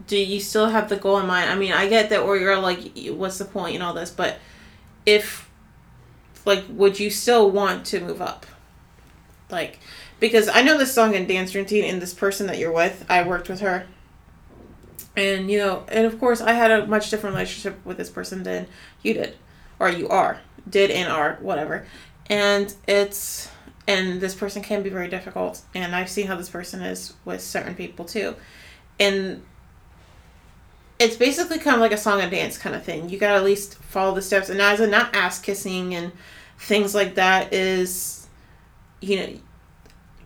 do you still have the goal in mind? I mean, I get that, or you're like, what's the point and all this, but if, like, would you still want to move up? Like, because I know this song and dance routine, and this person that you're with, I worked with her. And, you know, and of course, I had a much different relationship with this person than you did, or you are, did and are, whatever. And it's, and this person can be very difficult and i've seen how this person is with certain people too and it's basically kind of like a song and dance kind of thing you gotta at least follow the steps and as a not ass kissing and things like that is you know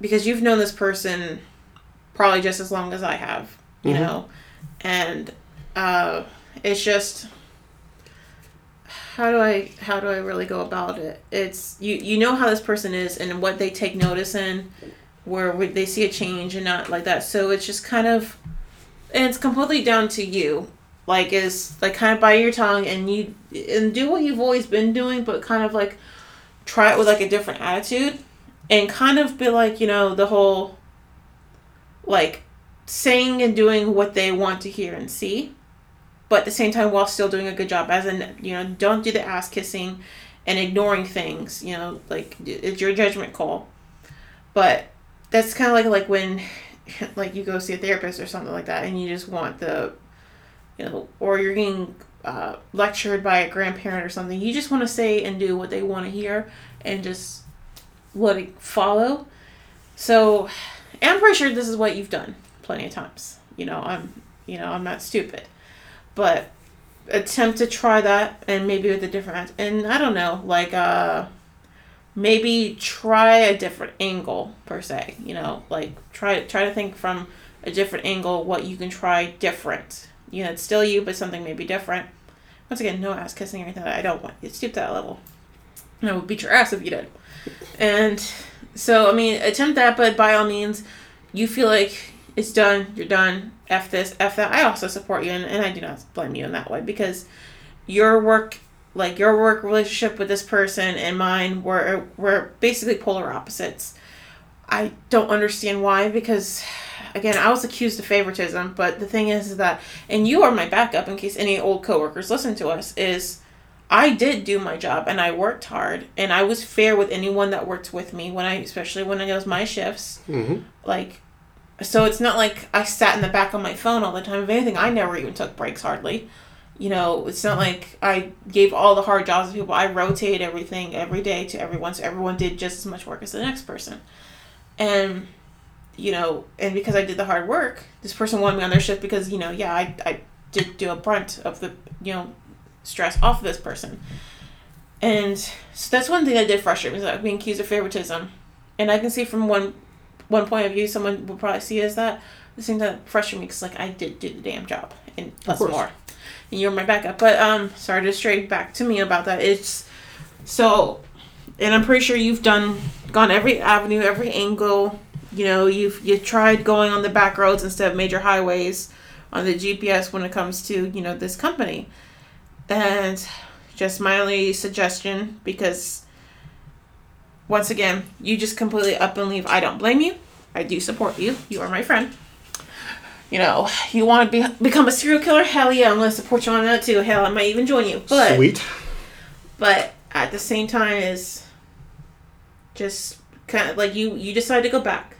because you've known this person probably just as long as i have you Mhm. know and uh it's just how do I how do I really go about it? It's you you know how this person is and what they take notice in, where they see a change and not like that. So it's just kind of, and it's completely down to you. Like is like kind of by your tongue and you and do what you've always been doing, but kind of like try it with like a different attitude, and kind of be like you know the whole. Like, saying and doing what they want to hear and see but at the same time while still doing a good job as in you know don't do the ass kissing and ignoring things you know like it's your judgment call but that's kind of like like when <laughs> like you go see a therapist or something like that and you just want the you know or you're getting uh, lectured by a grandparent or something. You just want to say and do what they want to hear and just let it follow. So i'm pretty sure this is what you've done plenty of times. You know i'm you know i'm not stupid. But attempt to try that and maybe with a different and i don't know like uh maybe try a different angle per se you know like try try to think from a different angle what you can try different you know it's still you but something may be different. Once again no ass kissing or anything i don't want. You to stoop to that level. I would beat your ass if you did. And so i mean attempt that but by all means you feel like it's done you're done. F this f that. I also support you and, and i do not blame you in that way because your work like your work relationship with this person and mine were were basically polar opposites. I don't understand why because again i was accused of favoritism but the thing is, is that and you are my backup in case any old coworkers listen to us is I did do my job and I worked hard and I was fair with anyone that worked with me when I especially when it was my shifts. hmm Like so it's not like I sat in the back on my phone all the time. If anything, I never even took breaks hardly. You know, it's not like I gave all the hard jobs to people. I rotated everything every day to everyone so everyone did just as much work as the next person. And you know, and because I did the hard work, this person wanted me on their shift because, you know, yeah, I, I did do a brunt of the, you know, stress off of this person. And so that's one thing that did frustrate me, is that being accused of favoritism. And I can see from one one point of view, someone will probably see it as that. The same time, frustrates me because like I did do the damn job and plus more. And you're my backup. But um, sorry to stray back to me about that. It's so, and I'm pretty sure you've done gone every avenue, every angle. You know, you've you tried going on the back roads instead of major highways on the GPS when it comes to you know this company, and just my only suggestion because once again, you just completely up and leave. I don't blame you. I do support you. You are my friend. You know, you want to be become a serial killer? Hell yeah, I'm gonna support you on that too. Hell, I might even join you. But Sweet. but at the same time is just kind of like you you decide to go back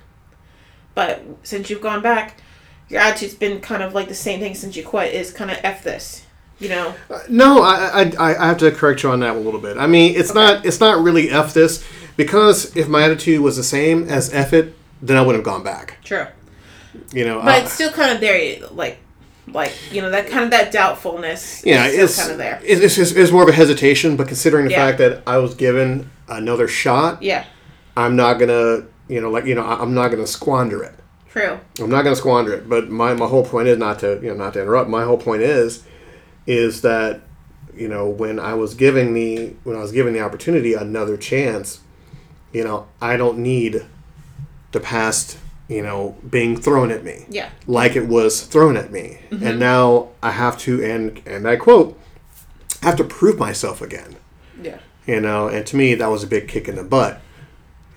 but since you've gone back your attitude's been kind of like the same thing since you quit is kind of f this you know uh, No, I, I I have to correct you on that a little bit. I mean, it's not it's not really f this because if my attitude was the same as f it, then I wouldn't have gone back. true You know, but I- it's still kind of there like like you know that kind of that doubtfulness yeah, is still it's kind of there It's, it's, it's more of a hesitation, but considering the Yeah. fact that I was given another shot, yeah I'm not gonna you know like you know I'm not gonna squander it. true. I'm not going to squander it, but my, my whole point is not to you know not to interrupt. My whole point is is that you know when I was giving the when I was given the opportunity another chance, you know I don't need the past you know being thrown at me yeah. like it was thrown at me, mm-hmm. and now I have to and and I quote I have to prove myself again. Yeah. You know and to me that was a big kick in the butt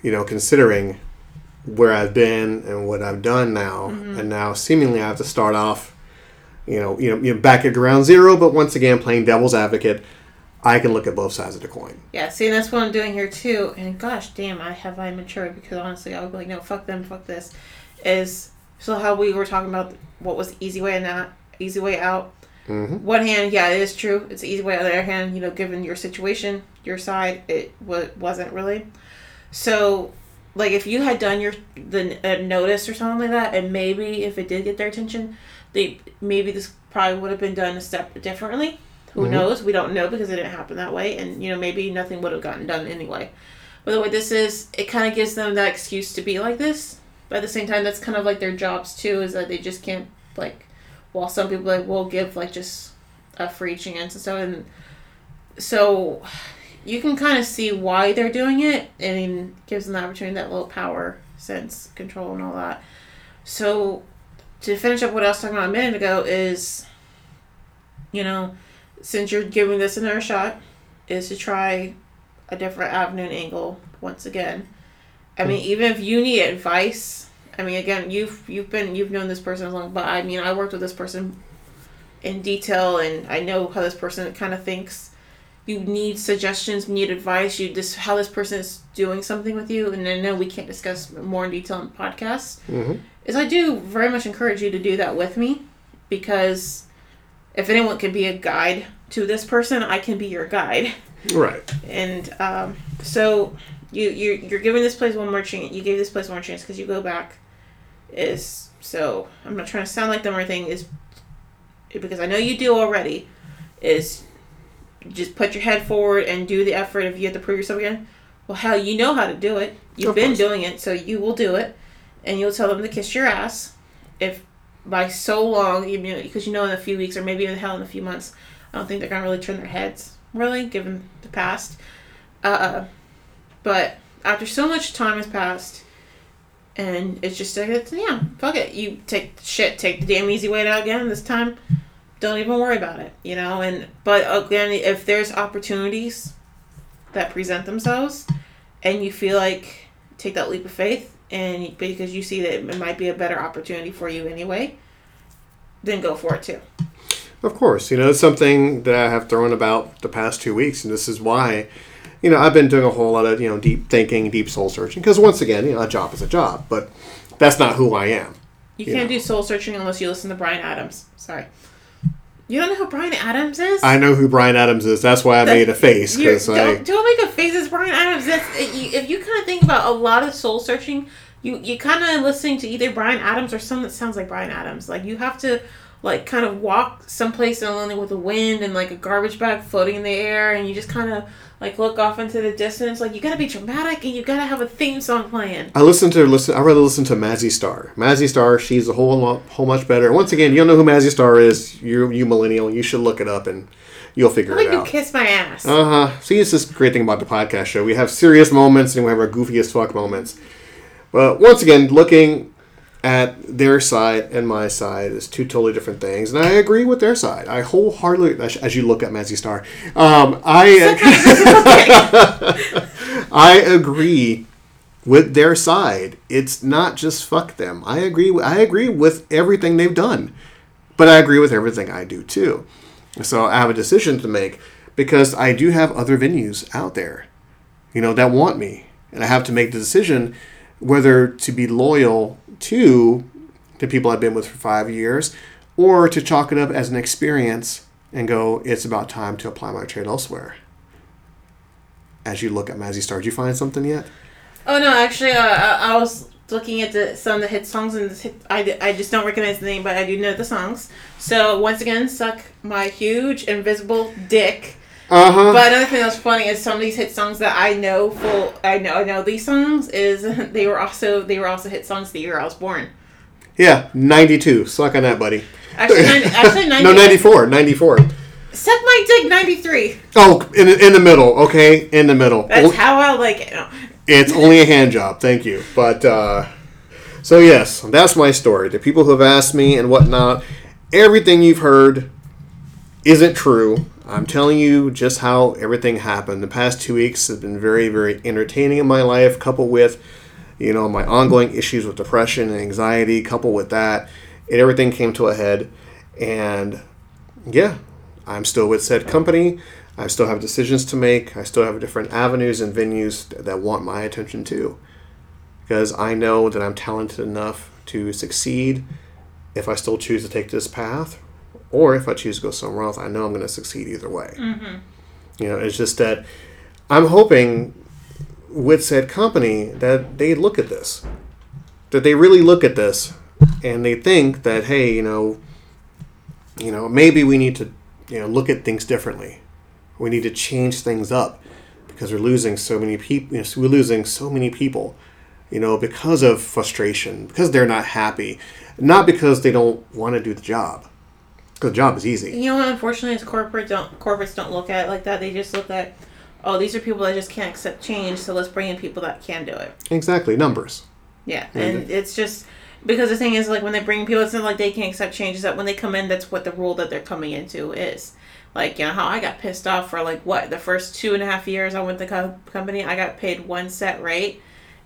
you know considering where i've been and what i've done now and now seemingly i have to start off you know you know, you know back at ground zero but once again playing devil's advocate i can look at both sides of the coin Yeah, see, and that's what I'm doing here too. And gosh, damn, I have I matured because honestly, I would be like, no, fuck them, fuck this. Is so how we were talking about what was the easy way and not easy way out. mm-hmm. One hand, yeah, it is true. It's the easy way. On the other hand, you know, given your situation, your side, it wa- wasn't really. So, like, if you had done your the uh, notice or something like that, and maybe if it did get their attention, they maybe this probably would have been done a step differently. Who Mhm. knows? We don't know because it didn't happen that way, and you know maybe nothing would have gotten done anyway. But the way this is, it kind of gives them that excuse to be like this. But at the same time, that's kind of like their jobs too, is that they just can't like. While some people like will give like just a free chance and stuff, and so you can kind of see why they're doing it, and it gives them the opportunity that little power, sense, control, and all that. So to finish up what I was talking about a minute ago is, you know, since you're giving this another shot, is to try a different avenue and angle once again. I mean, hmm. even if you need advice, I mean, again, you've you've been you've known this person as long, but I mean, I worked with this person in detail, and I know how this person kind of thinks. You need suggestions, you need advice. You this how this person is doing something with you, and I know we can't discuss more in detail in podcasts. Mm-hmm. Is I do very much encourage you to do that with me, because if anyone can be a guide to this person, I can be your guide. right And um, so you you you're giving this place one more chance. You gave this place one more chance because you go back. Is so I'm not trying to sound like them or anything. Is because I know you do already. Is just put your head forward and do the effort. If you have to prove yourself again, well, hell, you know how to do it. You've Of been course. doing it, so you will do it, and you'll tell them to kiss your ass. If by so long, you know, because you know in a few weeks or maybe even hell in a few months, I don't think they're gonna really turn their heads really, given the past. Uh, but after so much time has passed, and it's just like, it's, yeah, fuck it. You take shit, take the damn easy way out again this time. Don't even worry about it, you know. And but again, if there's opportunities that present themselves, and you feel like take that leap of faith, and because you see that it might be a better opportunity for you anyway, then go for it too. Of course, you know it's something that I have thrown about the past two weeks, and this is why, you know, I've been doing a whole lot of you know deep thinking, deep soul searching. Because once again, you know, a job is a job, but that's not who I am. You Yeah. can't do soul searching unless you listen to Bryan Adams. Sorry. You don't know who Bryan Adams is? I know who Bryan Adams is. That's why I made a face You're- because I. don't, don't make a face as Bryan Adams. That's, if you, if you kind of think about a lot of soul searching, you you kind of listening to either Bryan Adams or someone that sounds like Bryan Adams. Like you have to like kind of walk someplace only with the wind and like a garbage bag floating in the air and you just kind of like look off into the distance like you gotta be dramatic and you gotta have a theme song playing I listen to listen. I rather listen to Mazzy Star. Mazzy Star, she's a whole lot, whole much better. Once again, you don't know who Mazzy Star is. You you millennial, you should look it up and you'll figure like it you out. kiss my ass Uh huh. See, it's this great thing about the podcast show. We have serious moments and we have our goofy as fuck moments. But once again, looking at their side and my side is two totally different things, and I agree with their side. I wholeheartedly, as as you look at Mazzy Star, um, I <laughs> I agree with their side. It's not just fuck them. I agree. with- I agree with everything they've done, but I agree with everything I do too. So I have a decision to make because I do have other venues out there, you know, that want me, and I have to make the decision whether to be loyal to the people I've been with for five years, or to chalk it up as an experience and go, it's about time to apply my trade elsewhere. As you look at Mazzy Star, did you find something yet? Oh no, actually, uh, I, I was looking at the some of the hit songs and hit, I, I just don't recognize the name, but I do know the songs. So once again, suck my huge invisible dick. Uh huh. But another thing that's funny is some of these hit songs that I know full I know I know these songs is <laughs> they were also they were also hit songs the year I was born. Yeah, 92. Suck on that, buddy. Actually, 90, <laughs> actually 90, No, 94. 94. Suck my dick, ninety three. Oh, in, in the middle, okay? In the middle. That's how I like it. No. It's only a hand job, thank you. But, uh, so yes, that's my story. The people who have asked me and whatnot, everything you've heard isn't true. I'm telling you just how everything happened. The past two weeks have been very, very entertaining in my life, coupled with, you know, my ongoing issues with depression and anxiety, coupled with that, and everything came to a head. And yeah, I'm still with said company. I still have decisions to make. I still have different avenues and venues that want my attention too. Because I know that I'm talented enough to succeed if I still choose to take this path, or if I choose to go somewhere else. I know I'm going to succeed either way. Mm-hmm. You know, it's just that I'm hoping with said company that they look at this, that they really look at this, and they think that hey, you know, you know, maybe we need to, you know, look at things differently. We need to change things up because we're losing so many people. You know, we're losing so many people, you know, because of frustration, because they're not happy, not because they don't want to do the job. Because the job is easy. You know what? Unfortunately, as corporate don't corporates don't look at it like that. They just look at, oh, these are people that just can't accept change, so let's bring in people that can do it. Exactly, numbers. Yeah, and it's just because the thing is, like when they bring people, it's not like they can't accept change. Is that when they come in, that's what the rule that they're coming into is. Like you know how I got pissed off for like what the first two and a half years I went to co- company, I got paid one set rate,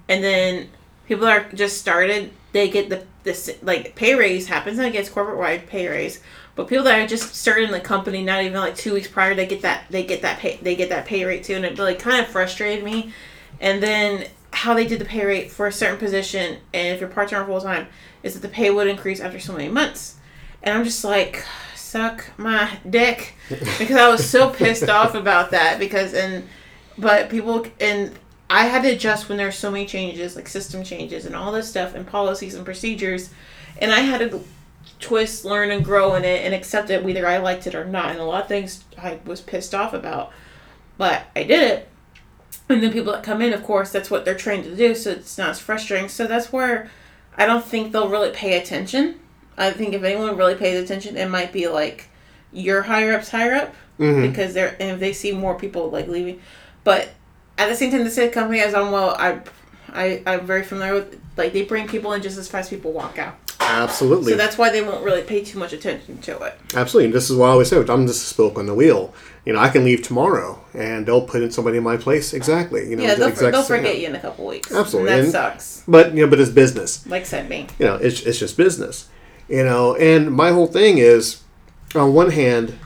and then people that are just started, they get the this like pay raise happens and it gets corporate wide pay raise. But people that are just started in the company, not even like two weeks prior, they get that they get that pay they get that pay rate too, and it like kind of frustrated me. And then how they did the pay rate for a certain position, and if you're part time or full time, is that the pay would increase after so many months. And I'm just like, suck my dick, <laughs> because I was so pissed off about that. Because and but people and I had to adjust when there's so many changes, like system changes and all this stuff, and policies and procedures, and I had to twist, learn, and grow in it, and accept it whether I liked it or not. And a lot of things I was pissed off about, but I did it. And then people that come in, of course, that's what they're trained to do, so it's not as frustrating. So that's where I don't think they'll really pay attention. I think if anyone really pays attention, it might be like your higher ups higher up Mhm. because they're and if they see more people like leaving, but at the same time, the same company as I'm well, I, I I'm very familiar with like they bring people in just as fast as people walk out. Absolutely. So that's why they won't really pay too much attention to it. Absolutely. And this is why I always say, I'm just a spoke on the wheel. You know, I can leave tomorrow and they'll put in somebody in my place. Exactly. You know, Yeah, they'll, they'll forget you in a couple weeks. Absolutely. And that And- sucks. But, you know, but it's business. Like said me. You know, it's, it's just business. You know, and my whole thing is, on one hand,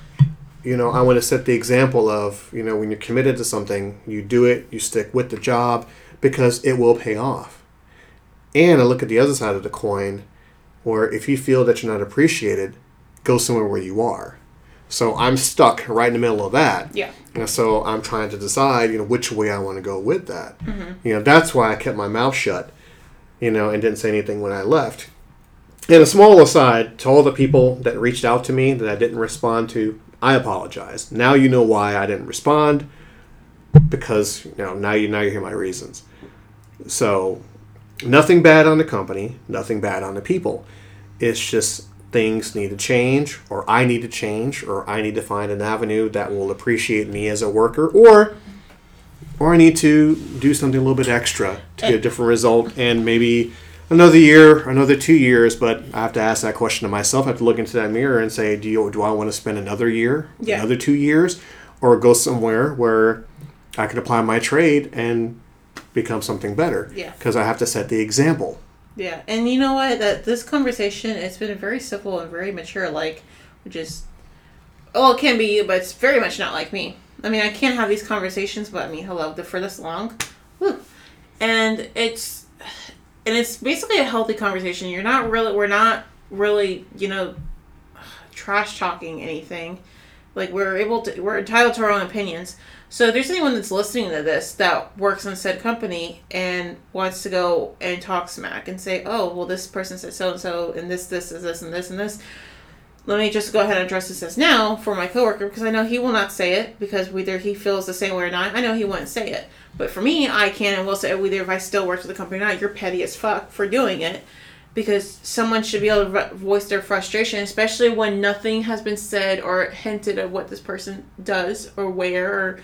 you know, I want to set the example of, you know, when you're committed to something, you do it, you stick with the job because it will pay off. And I look at the other side of the coin where if you feel that you're not appreciated, go somewhere where you are. So I'm stuck right in the middle of that. Yeah. And so I'm trying to decide, you know, which way I want to go with that. Mm-hmm. You know, that's why I kept my mouth shut, you know, and didn't say anything when I left. And a small aside to all the people that reached out to me that I didn't respond to, I apologize. Now you know why I didn't respond because you know now you now you hear my reasons. So nothing bad on the company, nothing bad on the people. It's just things need to change or I need to change or I need to find an avenue that will appreciate me as a worker or or I need to do something a little bit extra to get a different result and maybe another year, another two years, but I have to ask that question to myself. I have to look into that mirror and say, do you do I want to spend another year, Yeah. another two years, or go somewhere where I can apply my trade and become something better? Yeah. Because I have to set the example. Yeah, and you know what? That this conversation it's been very simple and very mature, like, which is, oh, it can be you, but it's very much not like me. I mean, I can't have these conversations, but I mean, hello, the- for this long, Whew. and it's, and it's basically a healthy conversation. You're not really, we're not really, you know, trash talking anything. Like we're able to, we're entitled to our own opinions. So if there's anyone that's listening to this that works in said company and wants to go and talk smack and say, oh, well, this person said so and so, and this, this, is this, and this, and this. Let me just go ahead and address this as now for my coworker because I know he will not say it because whether he feels the same way or not, I know he wouldn't say it. But for me, I can and will say oh, whether if I still work for the company or not, you're petty as fuck for doing it because someone should be able to vo- voice their frustration, especially when nothing has been said or hinted at what this person does or where or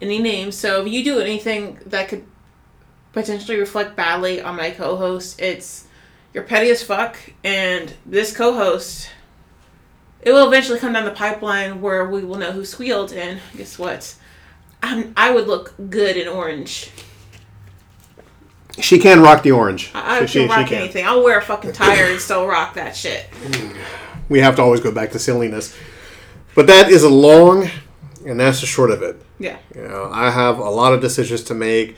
any names. So if you do anything that could potentially reflect badly on my co-host, it's you're petty as fuck, and this co-host. It will eventually come down the pipeline where we will know who squealed, and guess what? I'm, I would look good in orange. She can rock the orange. I, I She- can she- she rock anything. I'll wear a fucking tire and still rock that shit. we have to always go back to silliness. But that is a long, and that's the short of it. Yeah. You know, I have a lot of decisions to make,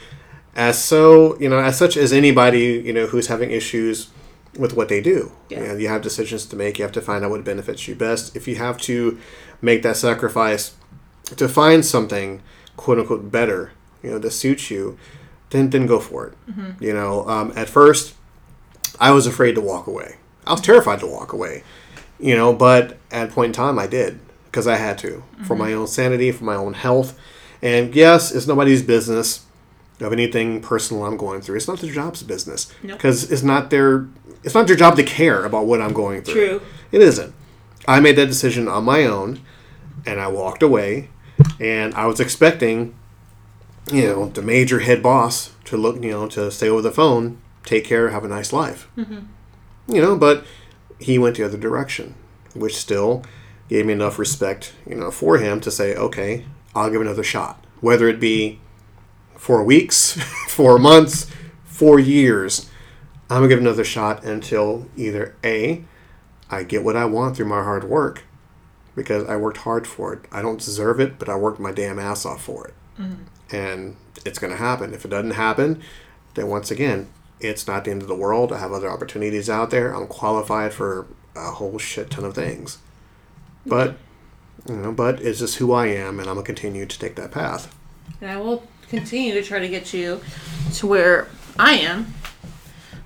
as so you know, as such as anybody you know who's having issues with what they do. Yeah. You, know, you have decisions to make. You have to find out what benefits you best. If you have to make that sacrifice to find something quote unquote better, you know, that suits you, then then go for it. You know, um, at first, I was afraid to walk away. I was terrified to walk away. You know, but at a point in time, I did because I had to for my own sanity, for my own health. And yes, it's nobody's business of anything personal I'm going through. It's not their job's business Nope. because it's not their it's not their job to care about what I'm going through. True. It isn't. I made that decision on my own, and I walked away. And I was expecting, you know, the major head boss to look, you know, to stay over the phone, take care, have a nice life. Mm-hmm. You know, but he went the other direction, which still gave me enough respect, you know, for him to say, okay, I'll give another shot. Whether it be four weeks, <laughs> four months, four years, I'm gonna give another shot until either A, I get what I want through my hard work because I worked hard for it. I don't deserve it, but I worked my damn ass off for it. Mm-hmm. And it's gonna happen. If it doesn't happen, then once again, it's not the end of the world. I have other opportunities out there. I'm qualified for a whole shit ton of things. But you know, but it's just who I am and I'm gonna continue to take that path. And I will continue to try to get you to where I am.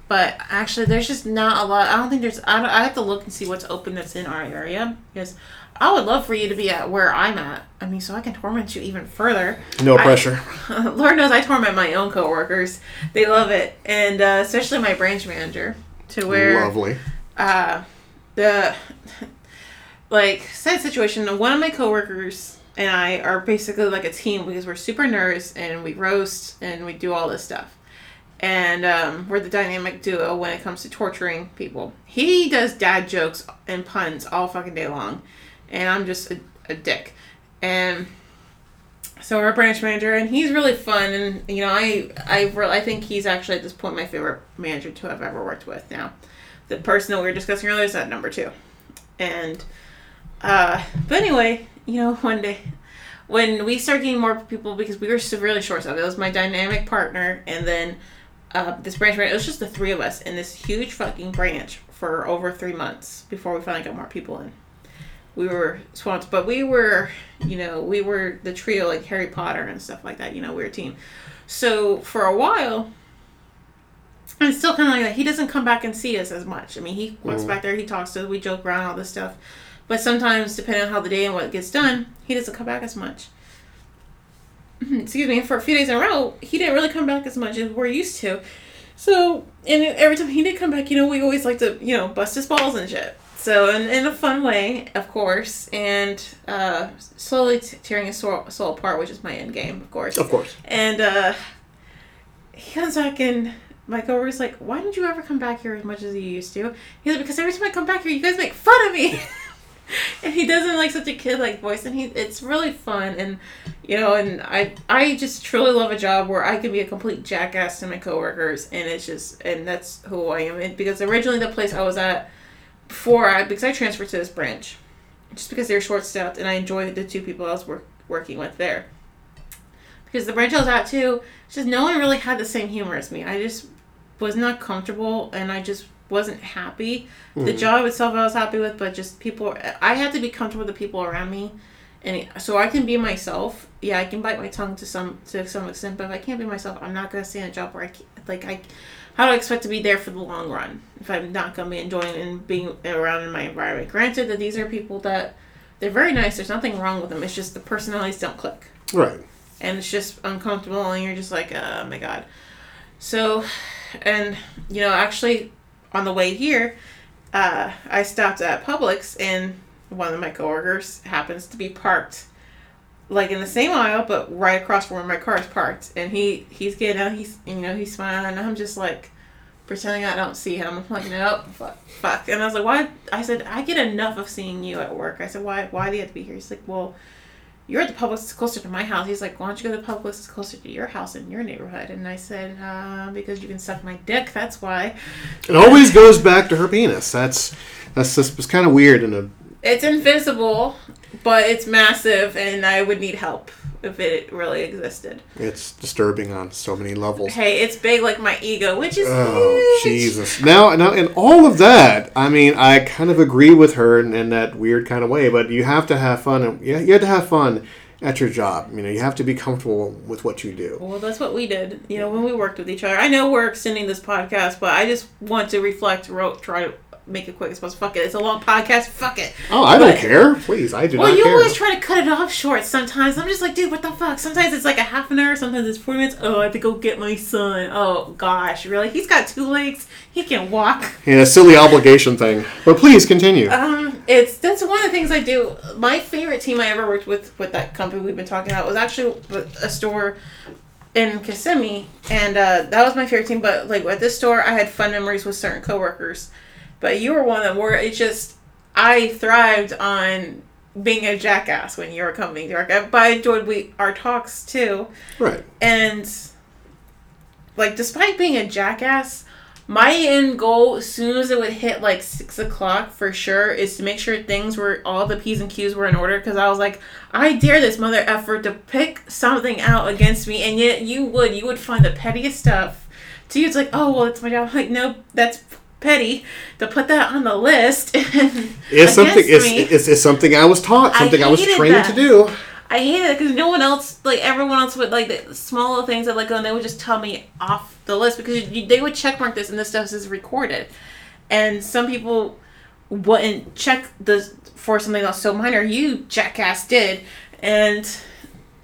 But actually, there's just not a lot. I don't think there's. I, I have to look and see what's open that's in our area because I would love for you to be at where I'm at. I mean, so I can torment you even further. No I- pressure. <laughs> Lord knows I torment my own coworkers. They love it, and uh, especially my branch manager, to where Lovely. uh, the like sad situation. One of my coworkers and I are basically like a team because we're super nerds and we roast and we do all this stuff. And um, we're the dynamic duo when it comes to torturing people. He does dad jokes and puns all fucking day long, and I'm just a, a dick. And so our branch manager, and he's really fun. And you know, I I I think he's actually at this point my favorite manager to have ever worked with. Now, the person that we were discussing earlier is at number two, and uh, but anyway, you know, <laughs> one day when we started getting more people because we were severely short staffed. It was my dynamic partner, and then uh, this branch manager. It was just the three of us in this huge fucking branch for over three months before we finally got more people in. We were swamped, but we were, you know, we were the trio like Harry Potter and stuff like that. You know, we were a team. So for a while, And it's still kind of like that. He doesn't come back and see us as much. I mean, he walks mm. back there, he talks to us, we joke around, all this stuff. But sometimes, depending on how the day and what gets done, he doesn't come back as much. <clears throat> Excuse me. For a few days in a row, he didn't really come back as much as we're used to. So, and every time he did come back, you know, we always like to, you know, bust his balls and shit. So, in, in a fun way, of course, and uh, slowly t- tearing his soul, soul apart, which is my end game, of course. Of course. And uh, he comes back and my coworker's like, "Why didn't you ever come back here as much as you used to?" He's like, "Because every time I come back here, you guys make fun of me." <laughs> and he doesn't like such a kid like voice, and he it's really fun, and you know, and I I just truly love a job where I can be a complete jackass to my coworkers, and it's just and that's who I am. And because originally the place I was at before I uh, because I transferred to this branch, just because they're short staffed, and I enjoyed the two people I was work, working with there because the branch I was at too, just no one really had the same humor as me. I just was not comfortable and I just wasn't happy. The hmm. job itself I was happy with, but just people, I had to be comfortable with the people around me. And so I can be myself. Yeah, I can bite my tongue to some to some extent, but if I can't be myself, I'm not gonna stay in a job where I can't, like I. How do I expect to be there for the long run if I'm not gonna be enjoying and being around in my environment? Granted that these are people that they're very nice. There's nothing wrong with them. It's just the personalities don't click Right. and it's just uncomfortable and you're just like oh my god so and you know actually on the way here uh, i stopped at publix and one of my coworkers happens to be parked like in the same aisle but right across from where my car is parked and he he's getting out he's you know he's smiling and i'm just like pretending i don't see him i'm like no fuck fuck and i was like why i said i get enough of seeing you at work i said why why do you have to be here he's like well you're at the that's closer to my house. He's like, why don't you go to the that's closer to your house in your neighborhood? And I said, uh, because you can suck my dick. That's why. It always goes back to her penis. That's that's just kind of weird in a It's invisible, but it's massive, and I would need help if it really existed. it's disturbing on so many levels. Hey, it's big like my ego, which is Oh huge. Jesus! Now, now, in all of that, I mean, I kind of agree with her in, in that weird kind of way. But you have to have fun, and you you have to have fun at your job. You know, you have to be comfortable with what you do. Well, that's what we did, you know, when we worked with each other. I know we're extending this podcast, but I just want to reflect, try to make it quick as possible. Fuck it. It's a long podcast. Fuck it. Oh, I don't care. Please, I do. Well, you care. always try to cut it off short sometimes. I'm just like, dude, what the fuck? Sometimes it's like a half an hour, sometimes it's 40 minutes. Oh, I have to go get my son. Oh, gosh, really? He's got two legs. He can walk. yeah, silly obligation thing. But please continue. Um, it's that's one of the things I do. My favorite team I ever worked with with that company we've been talking about was actually a store in Kissimmee, and uh, that was my favorite team. But like at this store, I had fun memories with certain coworkers. But you were one of them where it just I thrived on being a jackass when you were coming to work. But I enjoyed we our talks too. right. And like, despite being a jackass, my end goal, as soon as it would hit like six o'clock for sure, is to make sure things were all the p's and q's were in order. Because I was like, I dare this mother effort to pick something out against me, and yet you would, you would find the pettiest stuff. To you, it's like, oh well, it's my job. I'm like, no, that's petty to put that on the list. <laughs> It's something. It's, it's, it's something I was taught. Something I, was trained that. to do. I hate it because no one else, like everyone else, would like the small little things that like, and they would just tell me off the list because you, they would checkmark this and this stuff is recorded, and some people wouldn't check the for something else so minor. You jackass did, and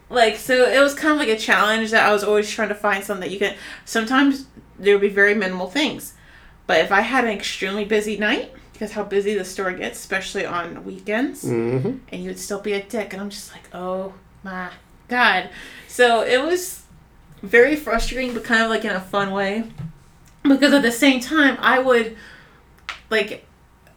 like so it was kind of like a challenge that I was always trying to find something that you can. Sometimes there would be very minimal things, but if I had an extremely busy night. Because how busy the store gets, especially on weekends, hmm and you would still be a dick and i'm just like oh my god so it was very frustrating but kind of like in a fun way because at the same time i would like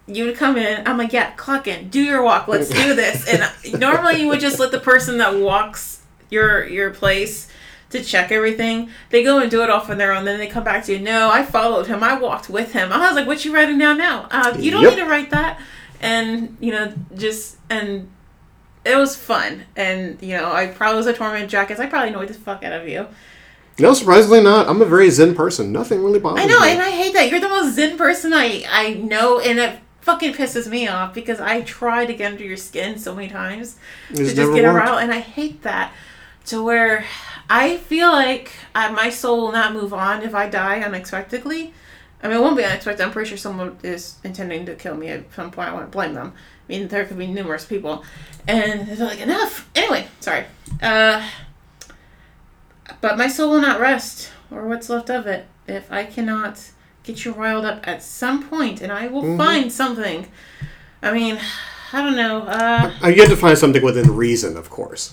you would come in i'm like yeah clock in do your walk let's do this and <laughs> normally you would just let the person that walks your your place to check everything they go and do it off on their own then they come back to you no i followed him i walked with him i was like what you writing down now uh, you don't Yep. need to write that and you know just and it was fun and you know i probably was a torment jackass i probably annoyed the fuck out of you No, surprisingly not. I'm a very zen person. Nothing really bothers me. i know me. and i hate that you're the most zen person i i know and it fucking pisses me off because i try to get under your skin so many times It to just just get worked. around and i hate that to where I feel like I, my soul will not move on if I die unexpectedly. I mean, it won't be unexpected. I'm pretty sure someone is intending to kill me at some point. I won't blame them. I mean, there could be numerous people, and they're like, enough. Anyway, sorry. Uh, but my soul will not rest, or what's left of it, if I cannot get you riled up at some point, and I will find something. I mean, I don't know. Uh, Uh, You have to find something within reason, of course.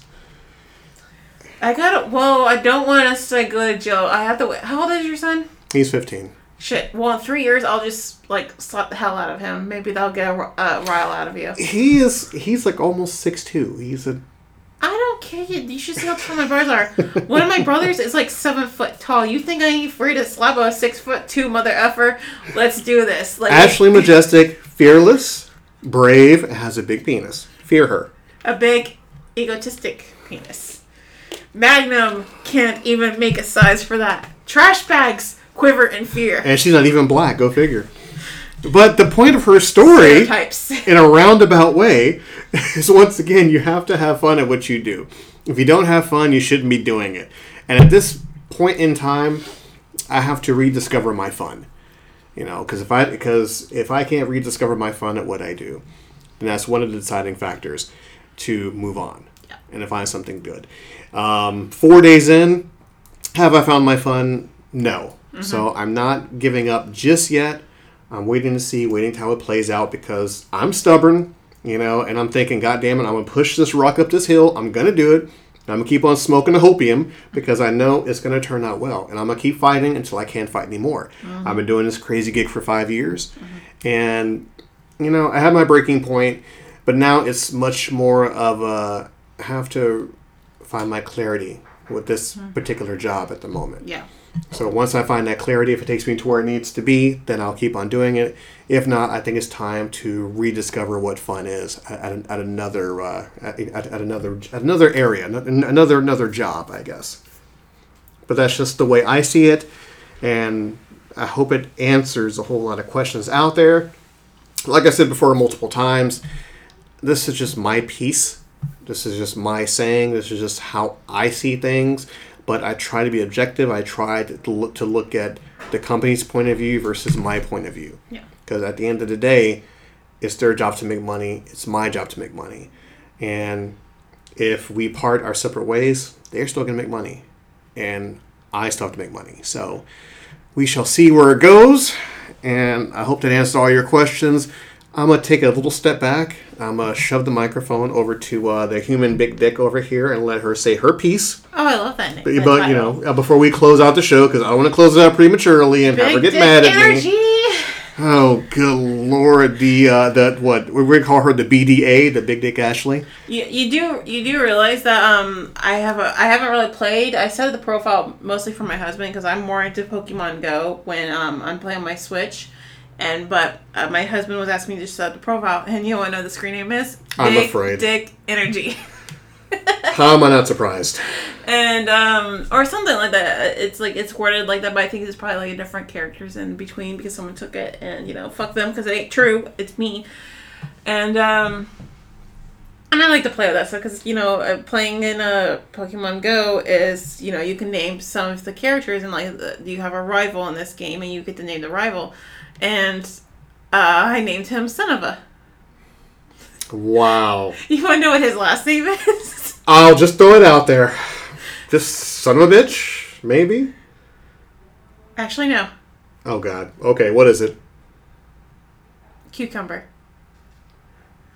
I gotta. Well, I don't want us to go to jail. I have to wait. How old is your son? He's 15. Shit. Well, in three years, I'll just like slap the hell out of him. Maybe that'll get a uh, rile out of you. He is, he's like almost 6'2". He's a, I don't care. You you should see how tall my brothers are. One of my brothers is like seven foot tall. You think I ain't free to slap a six foot two mother effer? Let's do this. Like Ashley <laughs> Majestic, fearless, brave, has a big penis. Fear her. a big egotistic penis. Magnum can't even make a size for that. Trash bags quiver in fear. And she's not even black, go figure. But the point of her story, in a roundabout way, <laughs> is once again, you have to have fun at what you do. If you don't have fun, you shouldn't be doing it. And at this point in time, I have to rediscover my fun. You know, because if I because if I can't rediscover my fun at what I do, then that's one of the deciding factors to move on and to find something good. Um, four days in, have I found my fun? No. Mm-hmm. So I'm not giving up just yet. I'm waiting to see, waiting to how it plays out because I'm stubborn, you know, and I'm thinking, God damn it, I'm gonna push this rock up this hill. I'm gonna do it. I'm gonna keep on smoking the hopium because I know it's gonna turn out well, and I'm gonna keep fighting until I can't fight anymore. Mm-hmm. I've been doing this crazy gig for five years, mm-hmm. and you know, I had my breaking point, but now it's much more of a I have to find my clarity with this particular job at the moment. Yeah. So once I find that clarity, if it takes me to where it needs to be, then I'll keep on doing it. If not, I think it's time to rediscover what fun is at, at, at another uh, at, at, at another at another area, another another job, I guess. But that's just the way I see it, and I hope it answers a whole lot of questions out there. Like I said before multiple times, this is just my piece. This is just my saying. This is just how I see things. But I try to be objective. I try to look to look at the company's point of view versus my point of view. Yeah. Because at the end of the day, it's their job to make money. It's my job to make money. And if we part our separate ways, they're still going to make money. And I still have to make money. So we shall see where it goes. And I hope that answered all your questions. I'm going to take a little step back. I'm to shove the microphone over to uh, the human big dick over here and let her say her piece. Oh, I love that name. But, but, you know, uh, before we close out the show, because I want to close it out prematurely and have her Big get mad at energy. me. Oh, good lord! The uh, the what to call her the BDA, the Big Dick Ashley. You, you do you do realize that um I have a I haven't really played. I set the profile mostly for my husband because I'm more into Pokemon Go when um I'm playing my Switch, and but uh, my husband was asking me to set the profile, and you know what I know the screen name is? I'm Big afraid. Dick Energy. <laughs> How am I not surprised? and um or something like that. It's like it's worded like that, but I think it's probably like a different characters in between because someone took it and you know fuck them because it ain't true. It's me, and um. And I like to play with that stuff because you know uh, playing in a Pokemon Go is you know you can name some of the characters and like you have a rival in this game and you get to name the rival, and uh, I named him Sonova. Wow! <laughs> You want to know what his last name is? <laughs> I'll just throw it out there. Just son of a bitch, maybe. Actually, no, Oh God. Okay, what is it? cucumber.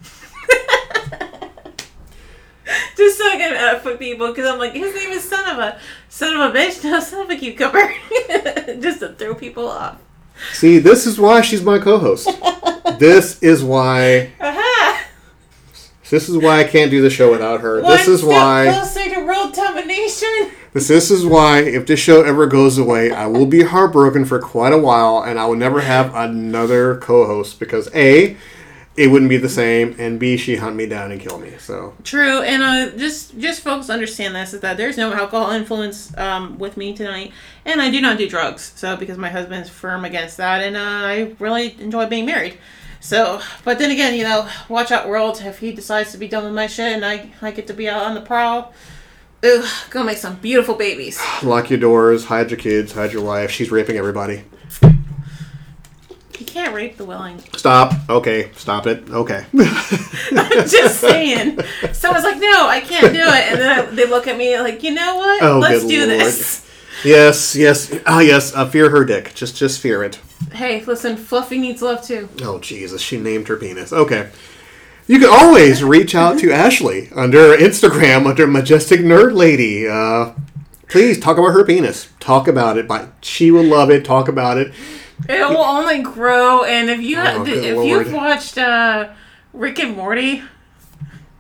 <laughs> Just so I can uh, for people, because I'm like, his name is son of a son of a bitch, no son of a cucumber, just to throw people off. See, this is why she's my co-host. <laughs> this is why. Aha! This is why I can't do the show without her. One this is why. closer to world domination. This, this is why, if this show ever goes away, I will be heartbroken for quite a while, and I will never have another co-host because a, it wouldn't be the same, and b, she hunt me down and kill me. So True, and uh, just just folks understand this is that there's no alcohol influence um, with me tonight, and I do not do drugs. So because my husband's firm against that, and uh, I really enjoy being married. So, but then again, you know, watch out, world. If he decides to be done with my shit, and I I get to be out on the prowl, Ugh, gonna make some beautiful babies. <sighs> Lock your doors, hide your kids, hide your wife. She's raping everybody. You can't rape the willing. Stop. Okay, stop it. Okay. <laughs> I'm just saying. So I was like, no, I can't do it. And then I, they look at me like, you know what? Oh, Let's do lord. this. yes, yes. Ah, yes. Uh, fear her dick. Just, just fear it. Hey, listen, Fluffy needs love too. Oh Jesus, she named her penis. Okay. You can always reach out to Ashley under Instagram under Majestic Nerd Lady. Uh, please talk about her penis. Talk about it. She will love it. Talk about it. It will only grow, and if you Oh, if good you've watched uh, Rick and Morty,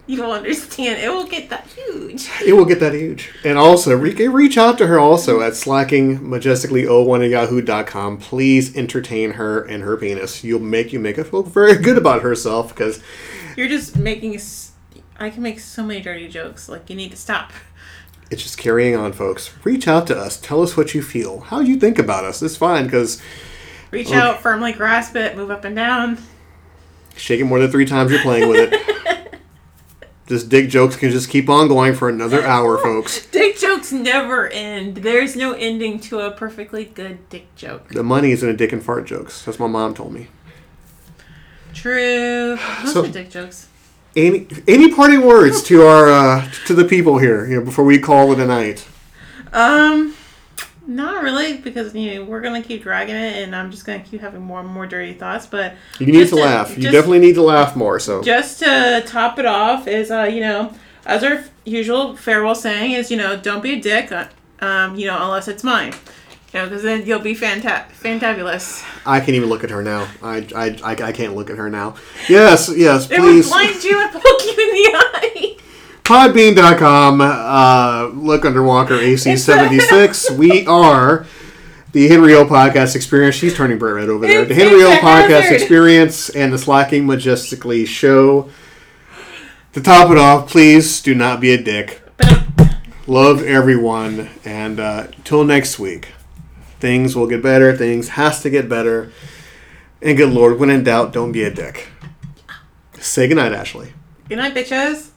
you will understand. It will get that huge. It will get that huge. And also, re- reach out to her also at slackingmajestically01 at yahoo.com. Please entertain her and her penis. You'll make you make her feel very good about herself because You're just making. I can make so many dirty jokes. Like you need to stop. it's just carrying on, folks. Reach out to us. Tell us what you feel. How you think about us. It's fine because Reach out, firmly grasp it, move up and down. shake it more than three times you're playing with it. <laughs> This dick jokes can just keep on going for another hour, folks. <laughs> Dick jokes never end. There's no ending to a perfectly good dick joke. The money is in a dick and fart jokes. That's what my mom told me. True. Those So- are dick jokes. Any any parting words to our uh, to the people here, you know, before we call it a night? Um, not really, because you know we're gonna keep dragging it, and I'm just gonna keep having more and more dirty thoughts. But You need to to- laugh. You definitely need to laugh more. So just to top it off, is uh, you know, as our usual farewell saying is, you know, don't be a dick, uh, um, you know, unless it's mine. You know, because then you'll be fanta- fantabulous. I can't even look at her now. I, I, I, I can't look at her now. Yes, yes, please. It would blind you and poke you in the <laughs> eye. Podbean.com. Uh, look under Walker AC76. we <laughs> are the Henry O Podcast Experience. She's turning bright red over there. The Henry O Podcast. Experience and the Slacking Majestically Show. To top it off, please do not be a dick. Love everyone. And uh, till next week, things will get better. Things has to get better. And good Lord, when in doubt, don't be a dick. Say goodnight, Ashley. Good night, bitches.